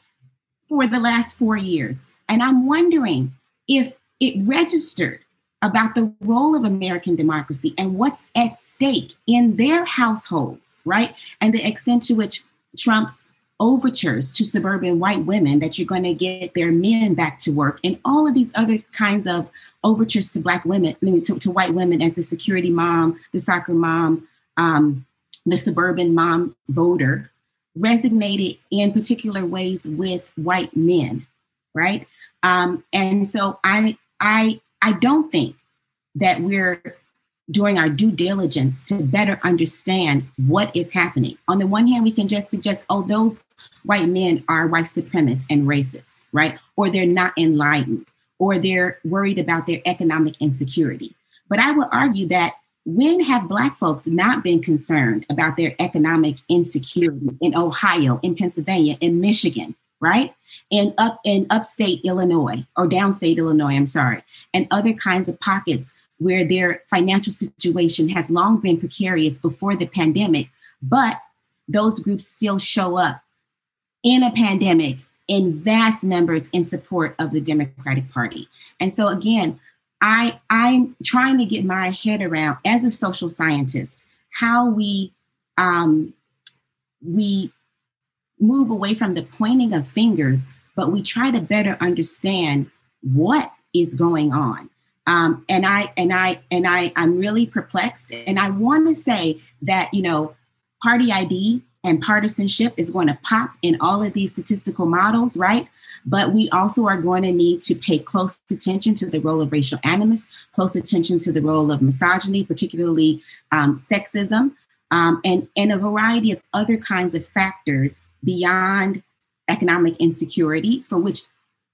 S5: for the last four years. And I'm wondering if it registered about the role of American democracy and what's at stake in their households, right? And the extent to which Trump's overtures to suburban white women that you're going to get their men back to work and all of these other kinds of overtures to black women I mean, to, to, white women as the security mom the soccer mom um, the suburban mom voter resonated in particular ways with white men right? Um, and so i i i don't think that we're doing our due diligence to better understand what is happening. On the one hand, we can just suggest, oh, those white men are white supremacists and racists, right? Or they're not enlightened, or they're worried about their economic insecurity. But I would argue that when have Black folks not been concerned about their economic insecurity in Ohio, in Pennsylvania, in Michigan, right? And up in upstate Illinois or downstate Illinois, I'm sorry, and other kinds of pockets where their financial situation has long been precarious before the pandemic, but those groups still show up in a pandemic in vast numbers in support of the Democratic Party. And so again, I I'm trying to get my head around as a social scientist how we um, we move away from the pointing of fingers, but we try to better understand what is going on. Um, and I and I and I I'm really perplexed. And I want to say that you know, party ID and partisanship is going to pop in all of these statistical models, right? But we also are going to need to pay close attention to the role of racial animus, close attention to the role of misogyny, particularly um, sexism, um, and, and a variety of other kinds of factors beyond economic insecurity, for which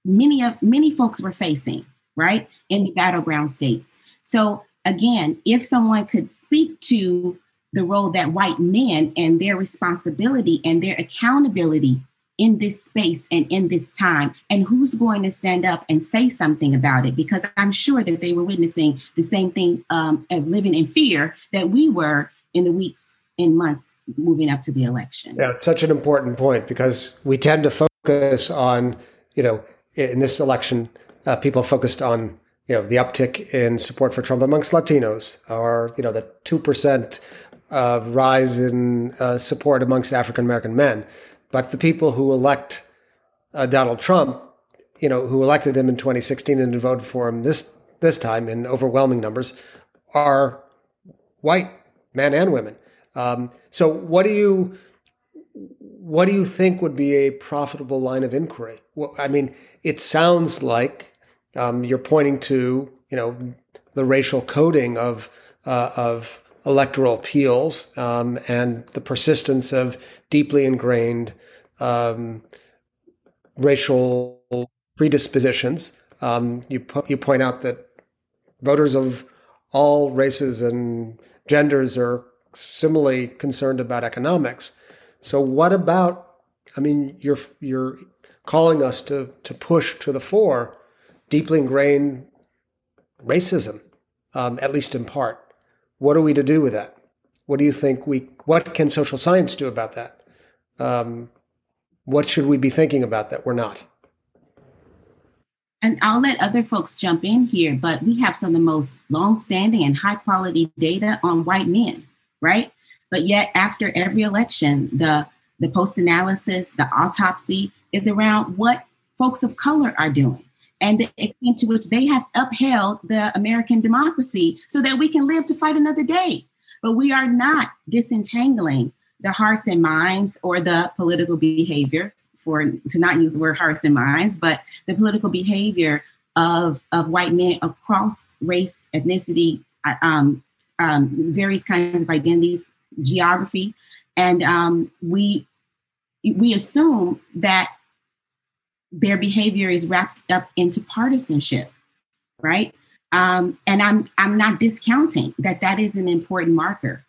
S5: many of many folks were facing, right, in the battleground states. So again, if someone could speak to the role that white men and their responsibility and their accountability in this space and in this time and who's going to stand up and say something about it because i'm sure that they were witnessing the same thing um, of living in fear that we were in the weeks and months moving up to the election
S2: yeah it's such an important point because we tend to focus on you know in this election uh, people focused on you know the uptick in support for Trump amongst Latinos, or you know the two percent uh, rise in uh, support amongst African American men. But the people who elect uh, Donald Trump, you know, who elected him in 2016 and voted for him this this time in overwhelming numbers, are white men and women. Um, so, what do you what do you think would be a profitable line of inquiry? Well, I mean, it sounds like um, you're pointing to you know the racial coding of uh, of electoral appeals um, and the persistence of deeply ingrained um, racial predispositions. Um, you po- you point out that voters of all races and genders are similarly concerned about economics. So what about? I mean, you're you're calling us to to push to the fore deeply ingrained racism, um, at least in part. What are we to do with that? What do you think we? What can social science do about that? Um, what should we be thinking about that we're not?
S5: And I'll let other folks jump in here, but we have some of the most long-standing and high-quality data on white men, right? But yet, after every election, the the post-analysis, the autopsy is around what folks of color are doing and the extent to which they have upheld the American democracy so that we can live to fight another day. But we are not disentangling the hearts and minds or the political behavior, for to not use the word hearts and minds, but the political behavior of, of white men across race, ethnicity, uh, um, um, various kinds of identities, geography. And um, we we assume that their behavior is wrapped up into partisanship, right? Um, and I'm I'm not discounting that that is an important marker,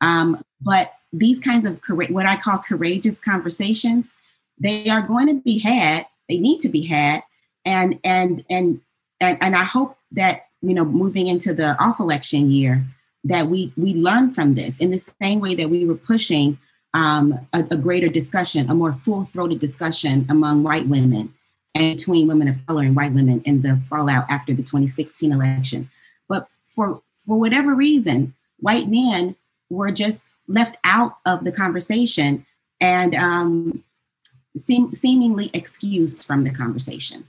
S5: um, but these kinds of what I call courageous conversations, they are going to be had. They need to be had, and and and and, and I hope that you know moving into the off election year that we we learn from this in the same way that we were pushing um, a, a greater discussion, a more full throated discussion among white women and between women of color and white women in the fallout after the 2016 election. But for for whatever reason, white men were just left out of the conversation and um, seem, seemingly excused from the conversation.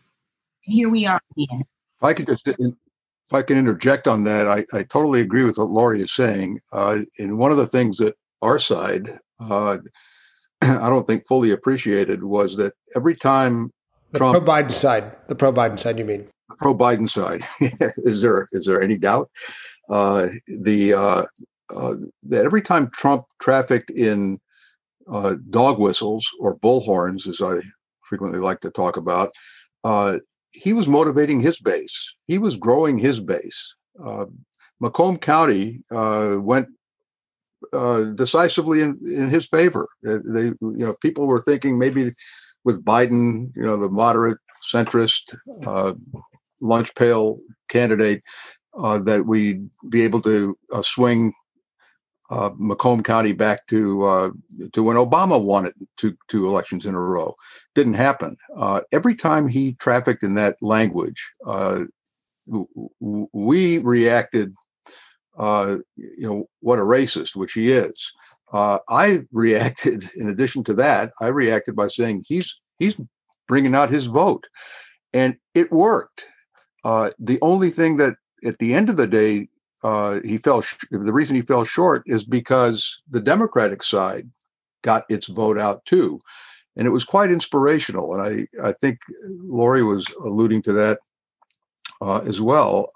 S5: Here we are again.
S4: If I could just, if I can interject on that, I, I totally agree with what Lorrie is saying. Uh, and one of the things that our side, uh, I don't think fully appreciated was that every time
S2: the Trump, pro Biden side, the pro Biden side, you mean?
S4: The pro Biden side. is there is there any doubt? Uh, the uh, uh, that every time Trump trafficked in uh, dog whistles or bullhorns, as I frequently like to talk about, uh, he was motivating his base. He was growing his base. Uh, Macomb County uh, went decisively in, in his favor. They, you know, people were thinking maybe with Biden, you know, the moderate centrist uh, lunch pail candidate, uh, that we'd be able to uh, swing uh, Macomb County back to uh, to when Obama won it two two elections in a row. Didn't happen. Uh, every time he trafficked in that language, we reacted. You know what a racist, which he is. Uh, I reacted. In addition to that, I reacted by saying he's he's bringing out his vote, and it worked. Uh, the only thing that at the end of the day uh, he fell. Sh- the reason he fell short is because the Democratic side got its vote out too, and it was quite inspirational. And I I think Lorrie was alluding to that uh, as well.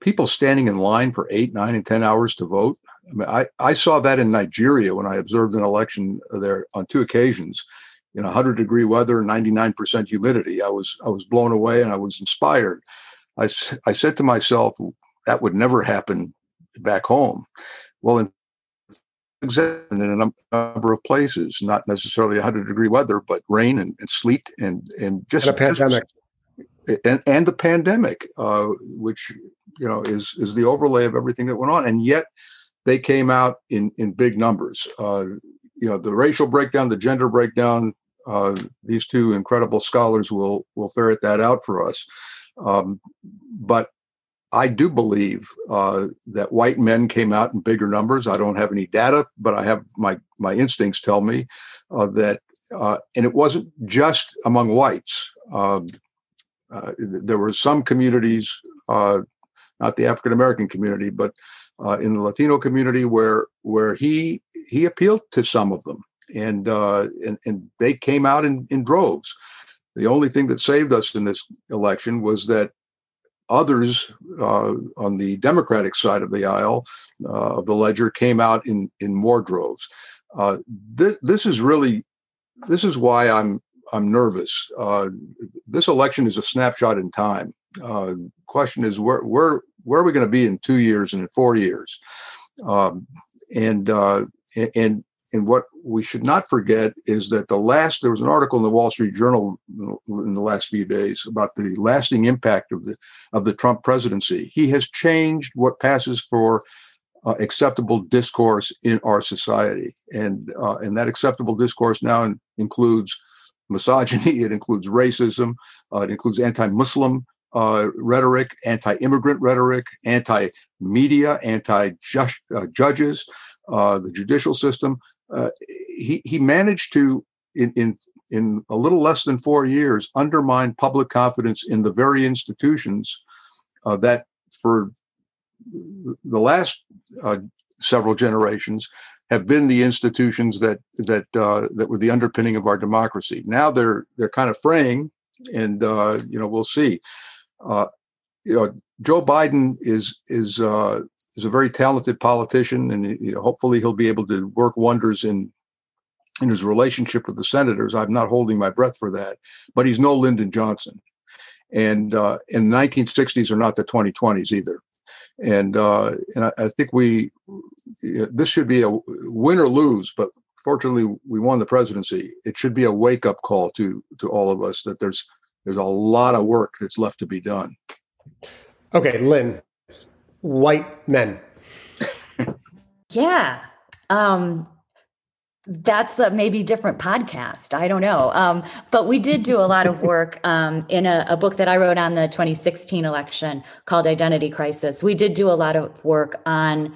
S4: Uh, people standing in line for eight, nine, and ten hours to vote. I mean, I, I saw that in Nigeria when I observed an election there on two occasions. In 100 degree weather, and 99% humidity. I was I was blown away and I was inspired. I, I said to myself, that would never happen back home. Well, in in a number of places, not necessarily 100 degree weather, but rain and, and sleet and and just
S2: and a pandemic.
S4: Just, and, and the pandemic, uh, which you know is is the overlay of everything that went on, and yet they came out in in big numbers. Uh, you know, the racial breakdown, the gender breakdown. Uh, these two incredible scholars will will ferret that out for us. Um, but I do believe uh, that white men came out in bigger numbers. I don't have any data, but I have my my instincts tell me uh, that, uh, and it wasn't just among whites. Uh, there were some communities, uh, not the African American community, but uh, in the Latino community where where he he appealed to some of them, and uh, and and they came out in in droves. The only thing that saved us in this election was that others uh, on the Democratic side of the aisle uh, of the ledger came out in in more droves. Uh, th- this is really this is why I'm I'm nervous. Uh, this election is a snapshot in time. Uh, question is where where where are we going to be in two years and in four years? Um, and uh, and and what we should not forget is that the last there was an article in the Wall Street Journal in the last few days about the lasting impact of the of the Trump presidency. He has changed what passes for uh, acceptable discourse in our society, and uh, and that acceptable discourse now in, includes misogyny, it includes racism, uh, it includes anti-Muslim uh, rhetoric, anti-immigrant rhetoric, anti-media, anti-judges, uh, the judicial system. Uh, he he managed to in in in a little less than four years undermine public confidence in the very institutions uh, that for the last uh, several generations have been the institutions that that uh, that were the underpinning of our democracy. Now they're they're kind of fraying, and uh, you know we'll see. Uh, you know, Joe Biden is is uh, is a very talented politician, and you know, hopefully he'll be able to work wonders in in his relationship with the senators. I'm not holding my breath for that, but he's no Lyndon Johnson. And uh, in the 1960s are not the 2020s either. And uh, and I, I think we this should be a win or lose, but fortunately we won the presidency. It should be a wake up call to to all of us that there's there's a lot of work that's left to be done.
S2: Okay, Lynn, white men.
S3: yeah. Um, that's a maybe different podcast. I don't know. Um, but we did do a lot of work um, in a, a, book that I wrote on the 2016 election called Identity Crisis. We did do a lot of work on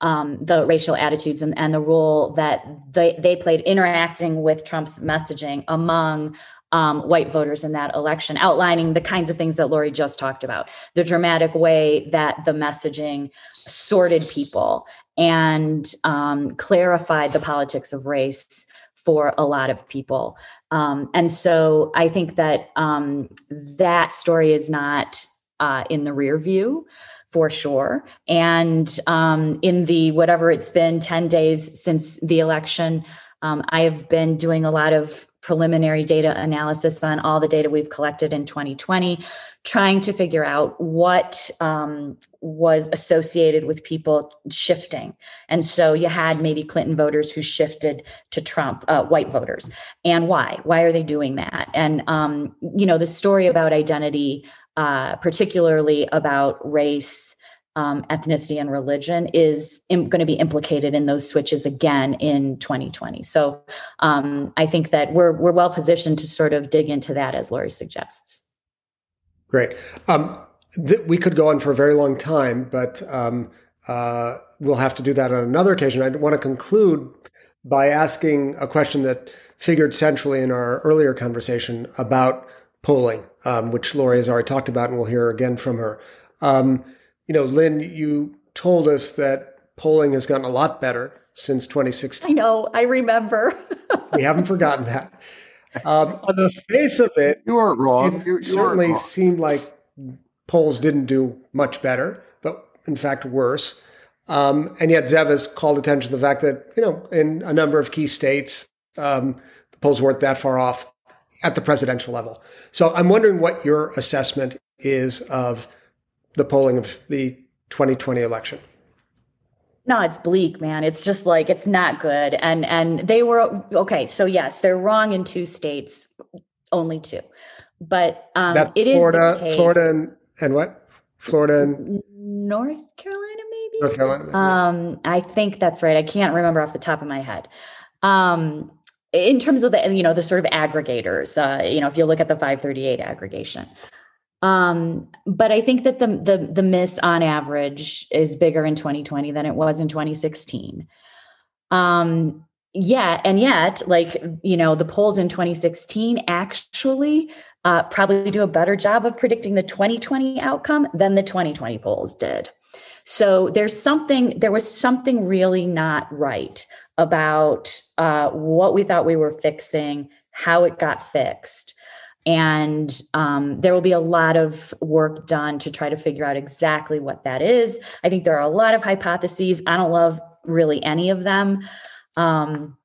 S3: um, the racial attitudes and, and the role that they, they played interacting with Trump's messaging among um, white voters in that election, outlining the kinds of things that Lorrie just talked about, the dramatic way that the messaging sorted people and um, clarified the politics of race for a lot of people. Um, and so I think that um, that story is not uh, in the rear view for sure. And um, in the whatever it's been 10 days since the election, um, I have been doing a lot of preliminary data analysis on all the data we've collected in 2020, trying to figure out what um, was associated with people shifting. And so you had maybe Clinton voters who shifted to Trump, uh, white voters. And why? Why are they doing that? And, um, you know, the story about identity, uh, particularly about race um, ethnicity and religion is Im- going to be implicated in those switches again in 2020. So um, I think that we're we're well positioned to sort of dig into that as Lorrie suggests.
S2: Great. Um, th- we could go on for a very long time, but um, uh, we'll have to do that on another occasion. I want to conclude by asking a question that figured centrally in our earlier conversation about polling, um, which Lorrie has already talked about, and we'll hear again from her. Um, you know, Lynn, you told us that polling has gotten a lot better since 2016.
S3: I know, I remember.
S2: we haven't forgotten that. Um, on the face of it,
S4: you aren't wrong.
S2: It you, certainly wrong. seemed like polls didn't do much better, but in fact worse. Um, and yet Zev has called attention to the fact that you know in a number of key states um, the polls weren't that far off at the presidential level. So I'm wondering what your assessment is of the polling of the 2020 election?
S3: No, it's bleak, man. It's just like it's not good. And and they were okay. So yes, they're wrong in two states, only two. But um,
S2: That's
S3: it
S2: Florida,
S3: is
S2: Florida, and, and what? Florida and
S3: North Carolina, maybe.
S2: North Carolina.
S3: Maybe. Um, I think that's right. I can't remember off the top of my head. Um, in terms of the you know the sort of aggregators, uh, you know, if you look at the 538 aggregation. Um, but I think that the, the the miss on average is bigger in 2020 than it was in 2016. Um, yeah, and yet, like you know, the polls in 2016 actually uh, probably do a better job of predicting the 2020 outcome than the 2020 polls did. So there's something there was something really not right about uh, what we thought we were fixing, how it got fixed. And um, there will be a lot of work done to try to figure out exactly what that is. I think there are a lot of hypotheses. I don't love really any of them. Um,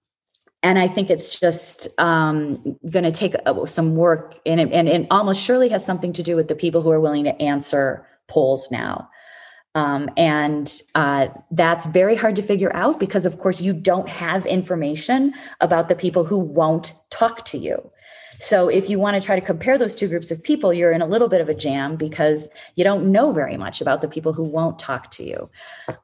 S3: and I think it's just um, going to take uh, some work, and it, and it almost surely has something to do with the people who are willing to answer polls now. Um, and uh, that's very hard to figure out because, of course, you don't have information about the people who won't talk to you. So if you want to try to compare those two groups of people, you're in a little bit of a jam because you don't know very much about the people who won't talk to you,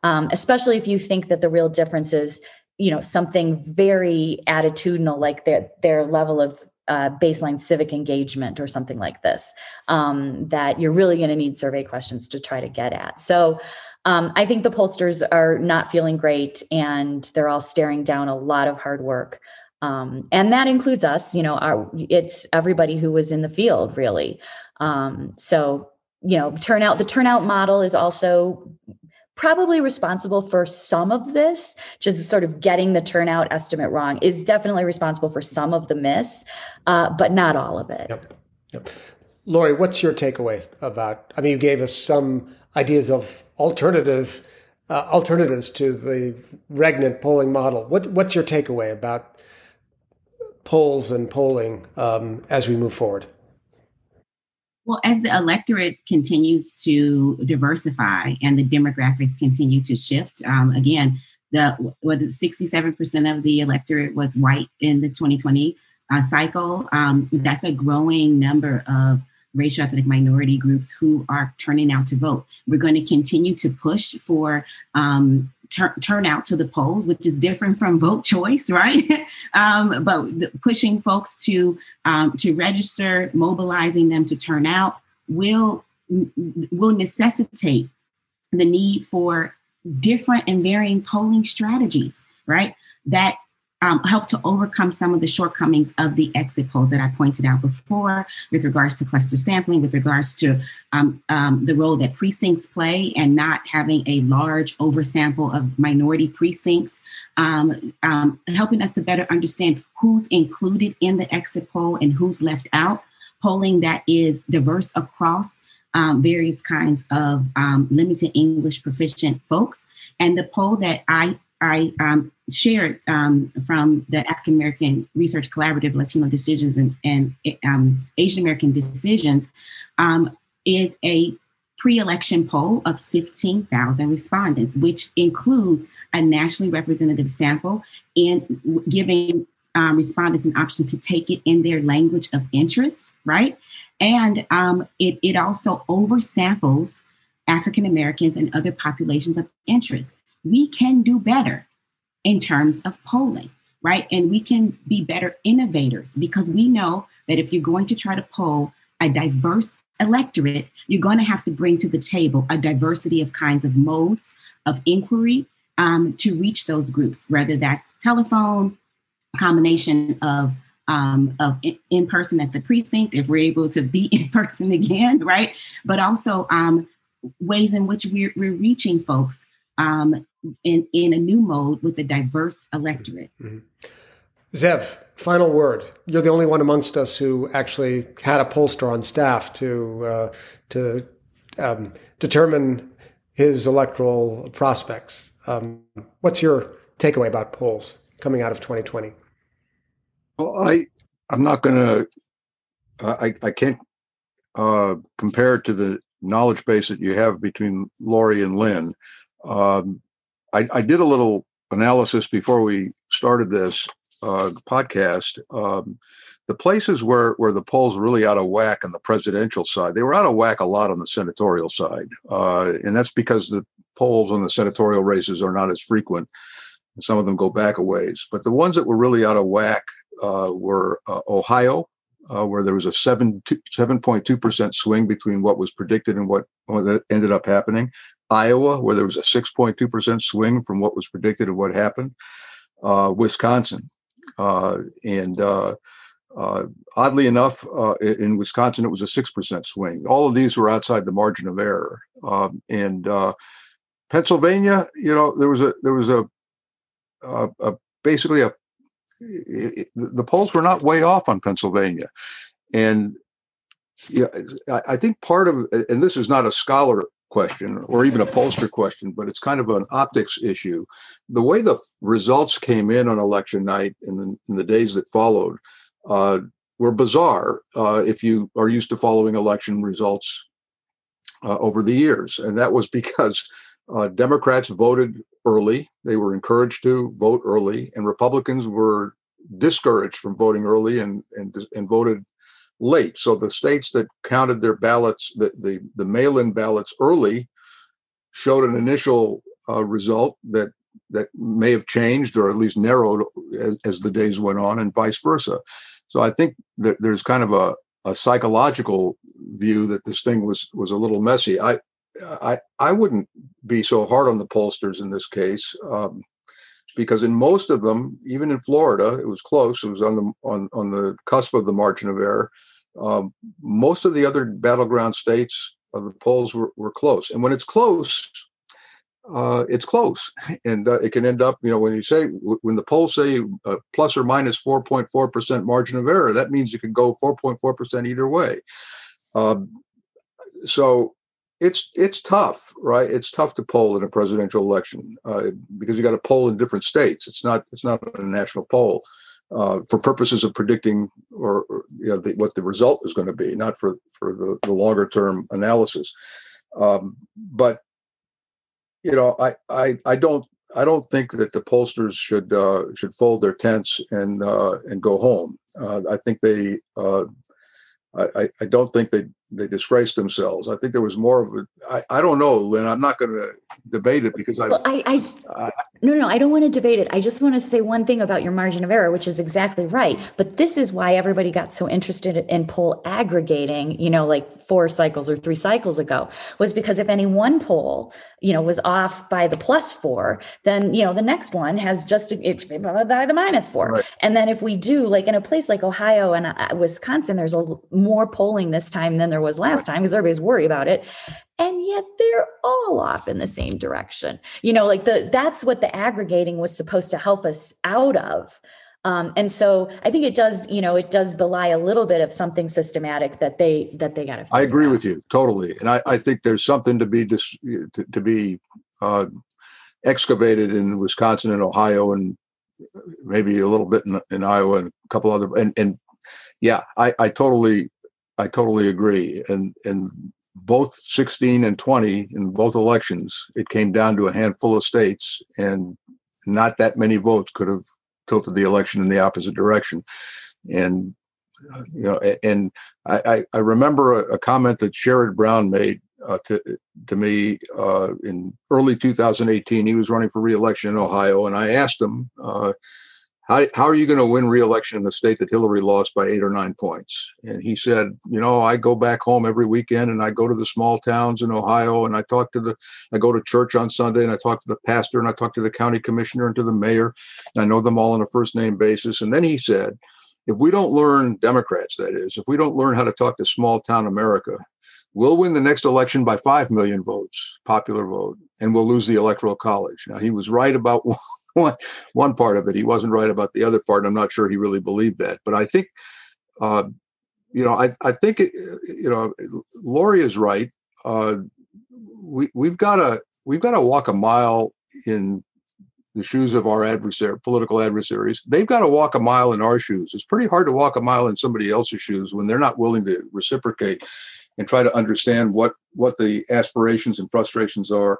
S3: um, especially if you think that the real difference is, you know, something very attitudinal, like their their level of uh, baseline civic engagement or something like this, um, that you're really going to need survey questions to try to get at. So. Um, I think the pollsters are not feeling great and they're all staring down a lot of hard work um, and that includes us you know our it's everybody who was in the field really um, so you know turnout the turnout model is also probably responsible for some of this just sort of getting the turnout estimate wrong is definitely responsible for some of the miss uh, but not all of it
S2: yep. Yep. lorrie what's your takeaway about i mean you gave us some ideas of alternative uh, alternatives to the regnant polling model. What, what's your takeaway about polls and polling um, as we move forward?
S5: Well, as the electorate continues to diversify and the demographics continue to shift, um, again, the what 67% of the electorate was white in the 2020 uh, cycle. Um, that's a growing number of racial ethnic minority groups who are turning out to vote. We're going to continue to push for um, tur- turnout to the polls, which is different from vote choice, right? um, but the, pushing folks to um, to register, mobilizing them to turn out will will necessitate the need for different and varying polling strategies, right? That um, help to overcome some of the shortcomings of the exit polls that I pointed out before with regards to cluster sampling, with regards to um, um, the role that precincts play and not having a large oversample of minority precincts, um, um, helping us to better understand who's included in the exit poll and who's left out, polling that is diverse across um, various kinds of um, limited English proficient folks. And the poll that I I um, shared um, from the African American Research Collaborative Latino Decisions and, and um, Asian American Decisions um, is a pre-election poll of 15,000 respondents, which includes a nationally representative sample and giving um, respondents an option to take it in their language of interest, right? And um, it, it also oversamples African Americans and other populations of interest we can do better in terms of polling, right? And we can be better innovators because we know that if you're going to try to poll a diverse electorate, you're going to have to bring to the table a diversity of kinds of modes of inquiry um, to reach those groups, whether that's telephone, combination of um, of in person at the precinct, if we're able to be in person again, right? But also um, ways in which we're, we're reaching folks um, in, in a new mode with a diverse electorate. Mm-hmm.
S2: Zev, final word. You're the only one amongst us who actually had a pollster on staff to uh, to um, determine his electoral prospects. Um, what's your takeaway about polls coming out of 2020?
S4: Well, I I'm not going to. Uh, I I can't uh, compare it to the knowledge base that you have between Lorrie and Lynn. Um, I, I, did a little analysis before we started this uh, podcast. Um, the places where where the polls were really out of whack on the presidential side, they were out of whack a lot on the senatorial side, uh, and that's because the polls on the senatorial races are not as frequent. Some of them go back a ways, but the ones that were really out of whack uh, were uh, Ohio, uh, where there was a 7, 7.2% swing between what was predicted and what, what ended up happening. Iowa, where there was a 6.2% swing from what was predicted and what happened, uh, Wisconsin. Uh, and uh, uh oddly enough, uh, in Wisconsin, it was a 6% swing. All of these were outside the margin of error. Um, and uh, Pennsylvania, you know, there was a, there was a, a, a basically a, it, the polls were not way off on Pennsylvania. And yeah, I think part of, and this is not a scholar question or even a pollster question, but it's kind of an optics issue. The way the results came in on election night the, in the days that followed uh, were bizarre uh, if you are used to following election results uh, over the years. And that was because uh, Democrats voted early, they were encouraged to vote early, and Republicans were discouraged from voting early and, and, and voted late. So the states that counted their ballots, the, the, the mail in ballots early, showed an initial uh, result that that may have changed or at least narrowed as, as, the days went on, and vice versa. So I think that there's kind of a, a psychological view that this thing was was a little messy. I I I wouldn't be so hard on the pollsters in this case. Um, because in most of them, even in Florida, it was close. It was on the on on the cusp of the margin of error. Um, most of the other battleground states, uh, the polls were, were close. And when it's close, uh, it's close. And uh, it can end up, you know, when you say, when the polls say uh, plus or minus 4.4% margin of error, that means you can go 4.4% either way. Um, so it's it's tough, right? It's tough to poll in a presidential election uh, because you got to poll in different states. It's not it's not a national poll uh, for purposes of predicting or, or you know the, what the result is going to be, not for for the, the longer term analysis. Um, but you know, I I I don't I don't think that the pollsters should uh, should fold their tents and uh, and go home. Uh, I think they uh, I, I don't think they they disgraced themselves. I think there was more of a. I, I don't know, Lynn. I'm not going to debate it because I,
S3: well, I, I, I, no, no, I don't want to debate it. I just want to say one thing about your margin of error, which is exactly right. But this is why everybody got so interested in poll aggregating. You know, like four cycles or three cycles ago, was because if any one poll, you know, was off by the plus four, then you know the next one has just it's by the minus four. Right. And then if we do like in a place like Ohio and uh, Wisconsin, there's a more polling this time than there was last time because everybody's worried about it and yet they're all off in the same direction you know like the that's what the aggregating was supposed to help us out of um, and so i think it does you know it does belie a little bit of something systematic that they that they got to
S4: i agree
S3: out.
S4: with you totally and i, I think there's something to be dis, to, to be uh, excavated in wisconsin and ohio and maybe a little bit in, in iowa and a couple other and and yeah i i totally I totally agree. And and both 16 and 20 in both elections, it came down to a handful of states, and not that many votes could have tilted the election in the opposite direction. And you know, and I, I remember a, comment that Sherrod Brown made uh, to to me uh, in early 2018. He was running for reelection in Ohio, and I asked him, uh, how, how are you going to win reelection in a state that Hillary lost by eight or nine points? And he said, you know, I go back home every weekend and I go to the small towns in Ohio and I talk to the, I go to church on Sunday and I talk to the pastor and I talk to the county commissioner and to the mayor. And I know them all on a first name basis. And then he said, if we don't learn, Democrats that is, if we don't learn how to talk to small town America, we'll win the next election by 5 million votes, popular vote, and we'll lose the electoral college. Now, he was right about one, one part of it. He wasn't right about the other part. I'm not sure he really believed that. But I think, uh, you know, I, I think, you know, Lorrie is right. Uh, we, we've got to we've got to walk a mile in the shoes of our adversary, political adversaries. They've got to walk a mile in our shoes. It's pretty hard to walk a mile in somebody else's shoes when they're not willing to reciprocate and try to understand what what the aspirations and frustrations are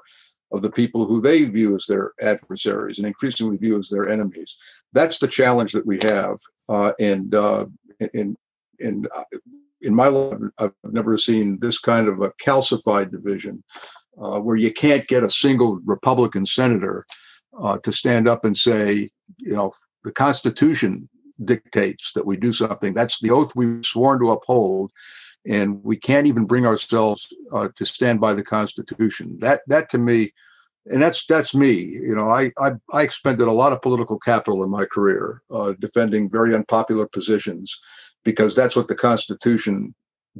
S4: of the people who they view as their adversaries and increasingly view as their enemies. That's the challenge that we have. Uh, and uh, in in uh, in my life, I've never seen this kind of a calcified division uh, where you can't get a single Republican senator uh, to stand up and say, you know, the Constitution dictates that we do something. That's the oath we've sworn to uphold and we can't even bring ourselves uh, to stand by the Constitution. That that to me, and that's that's me. You know, I I, I expended a lot of political capital in my career uh, defending very unpopular positions because that's what the Constitution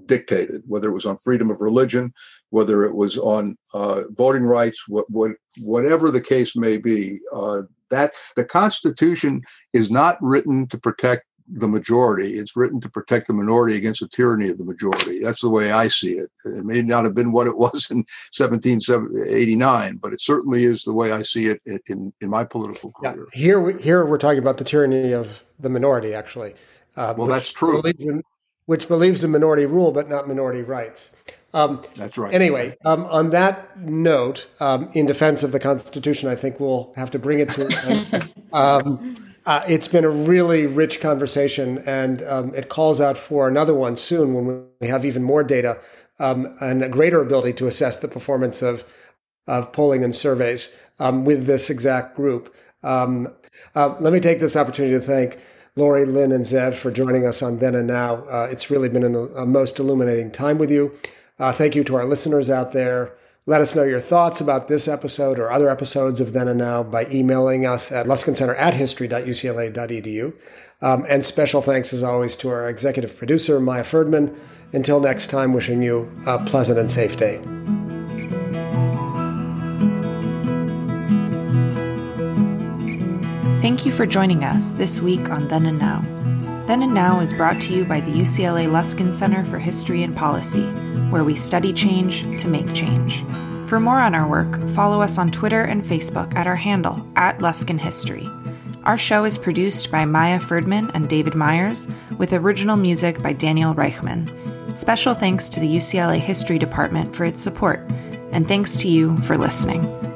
S4: dictated. Whether it was on freedom of religion, whether it was on uh, voting rights, what, what whatever the case may be. Uh, that the Constitution is not written to protect the majority. It's written to protect the minority against the tyranny of the majority. That's the way I see it. It may not have been what it was in 1789, but it certainly is the way I see it in, in my political career.
S2: Yeah. Here, we, here we're talking about the tyranny of the minority, actually.
S4: Uh, well, that's true.
S2: Believes in, which believes in minority rule, but not minority rights.
S4: Um, that's right.
S2: Anyway, um, on that note, um, in defense of the Constitution, I think we'll have to bring it to. Uh, it's been a really rich conversation, and um, it calls out for another one soon when we have even more data um, and a greater ability to assess the performance of of polling and surveys um, with this exact group. Um, uh, let me take this opportunity to thank Lorrie, Lynn, and Zev for joining us on Then and Now. Uh, it's really been an, a most illuminating time with you. Uh, thank you to our listeners out there. Let us know your thoughts about this episode or other episodes of Then and Now by emailing us at luskincenter at history.ucla.edu. Um, and special thanks, as always, to our executive producer, Maya Ferdman. Until next time, wishing you a pleasant and safe day.
S1: Thank you for joining us this week on Then and Now. Then and Now is brought to you by the UCLA Luskin Center for History and Policy, where we study change to make change. For more on our work, follow us on Twitter and Facebook at our handle, at Luskin History. Our show is produced by Maya Ferdman and David Myers, with original music by Daniel Reichman. Special thanks to the UCLA History Department for its support, and thanks to you for listening.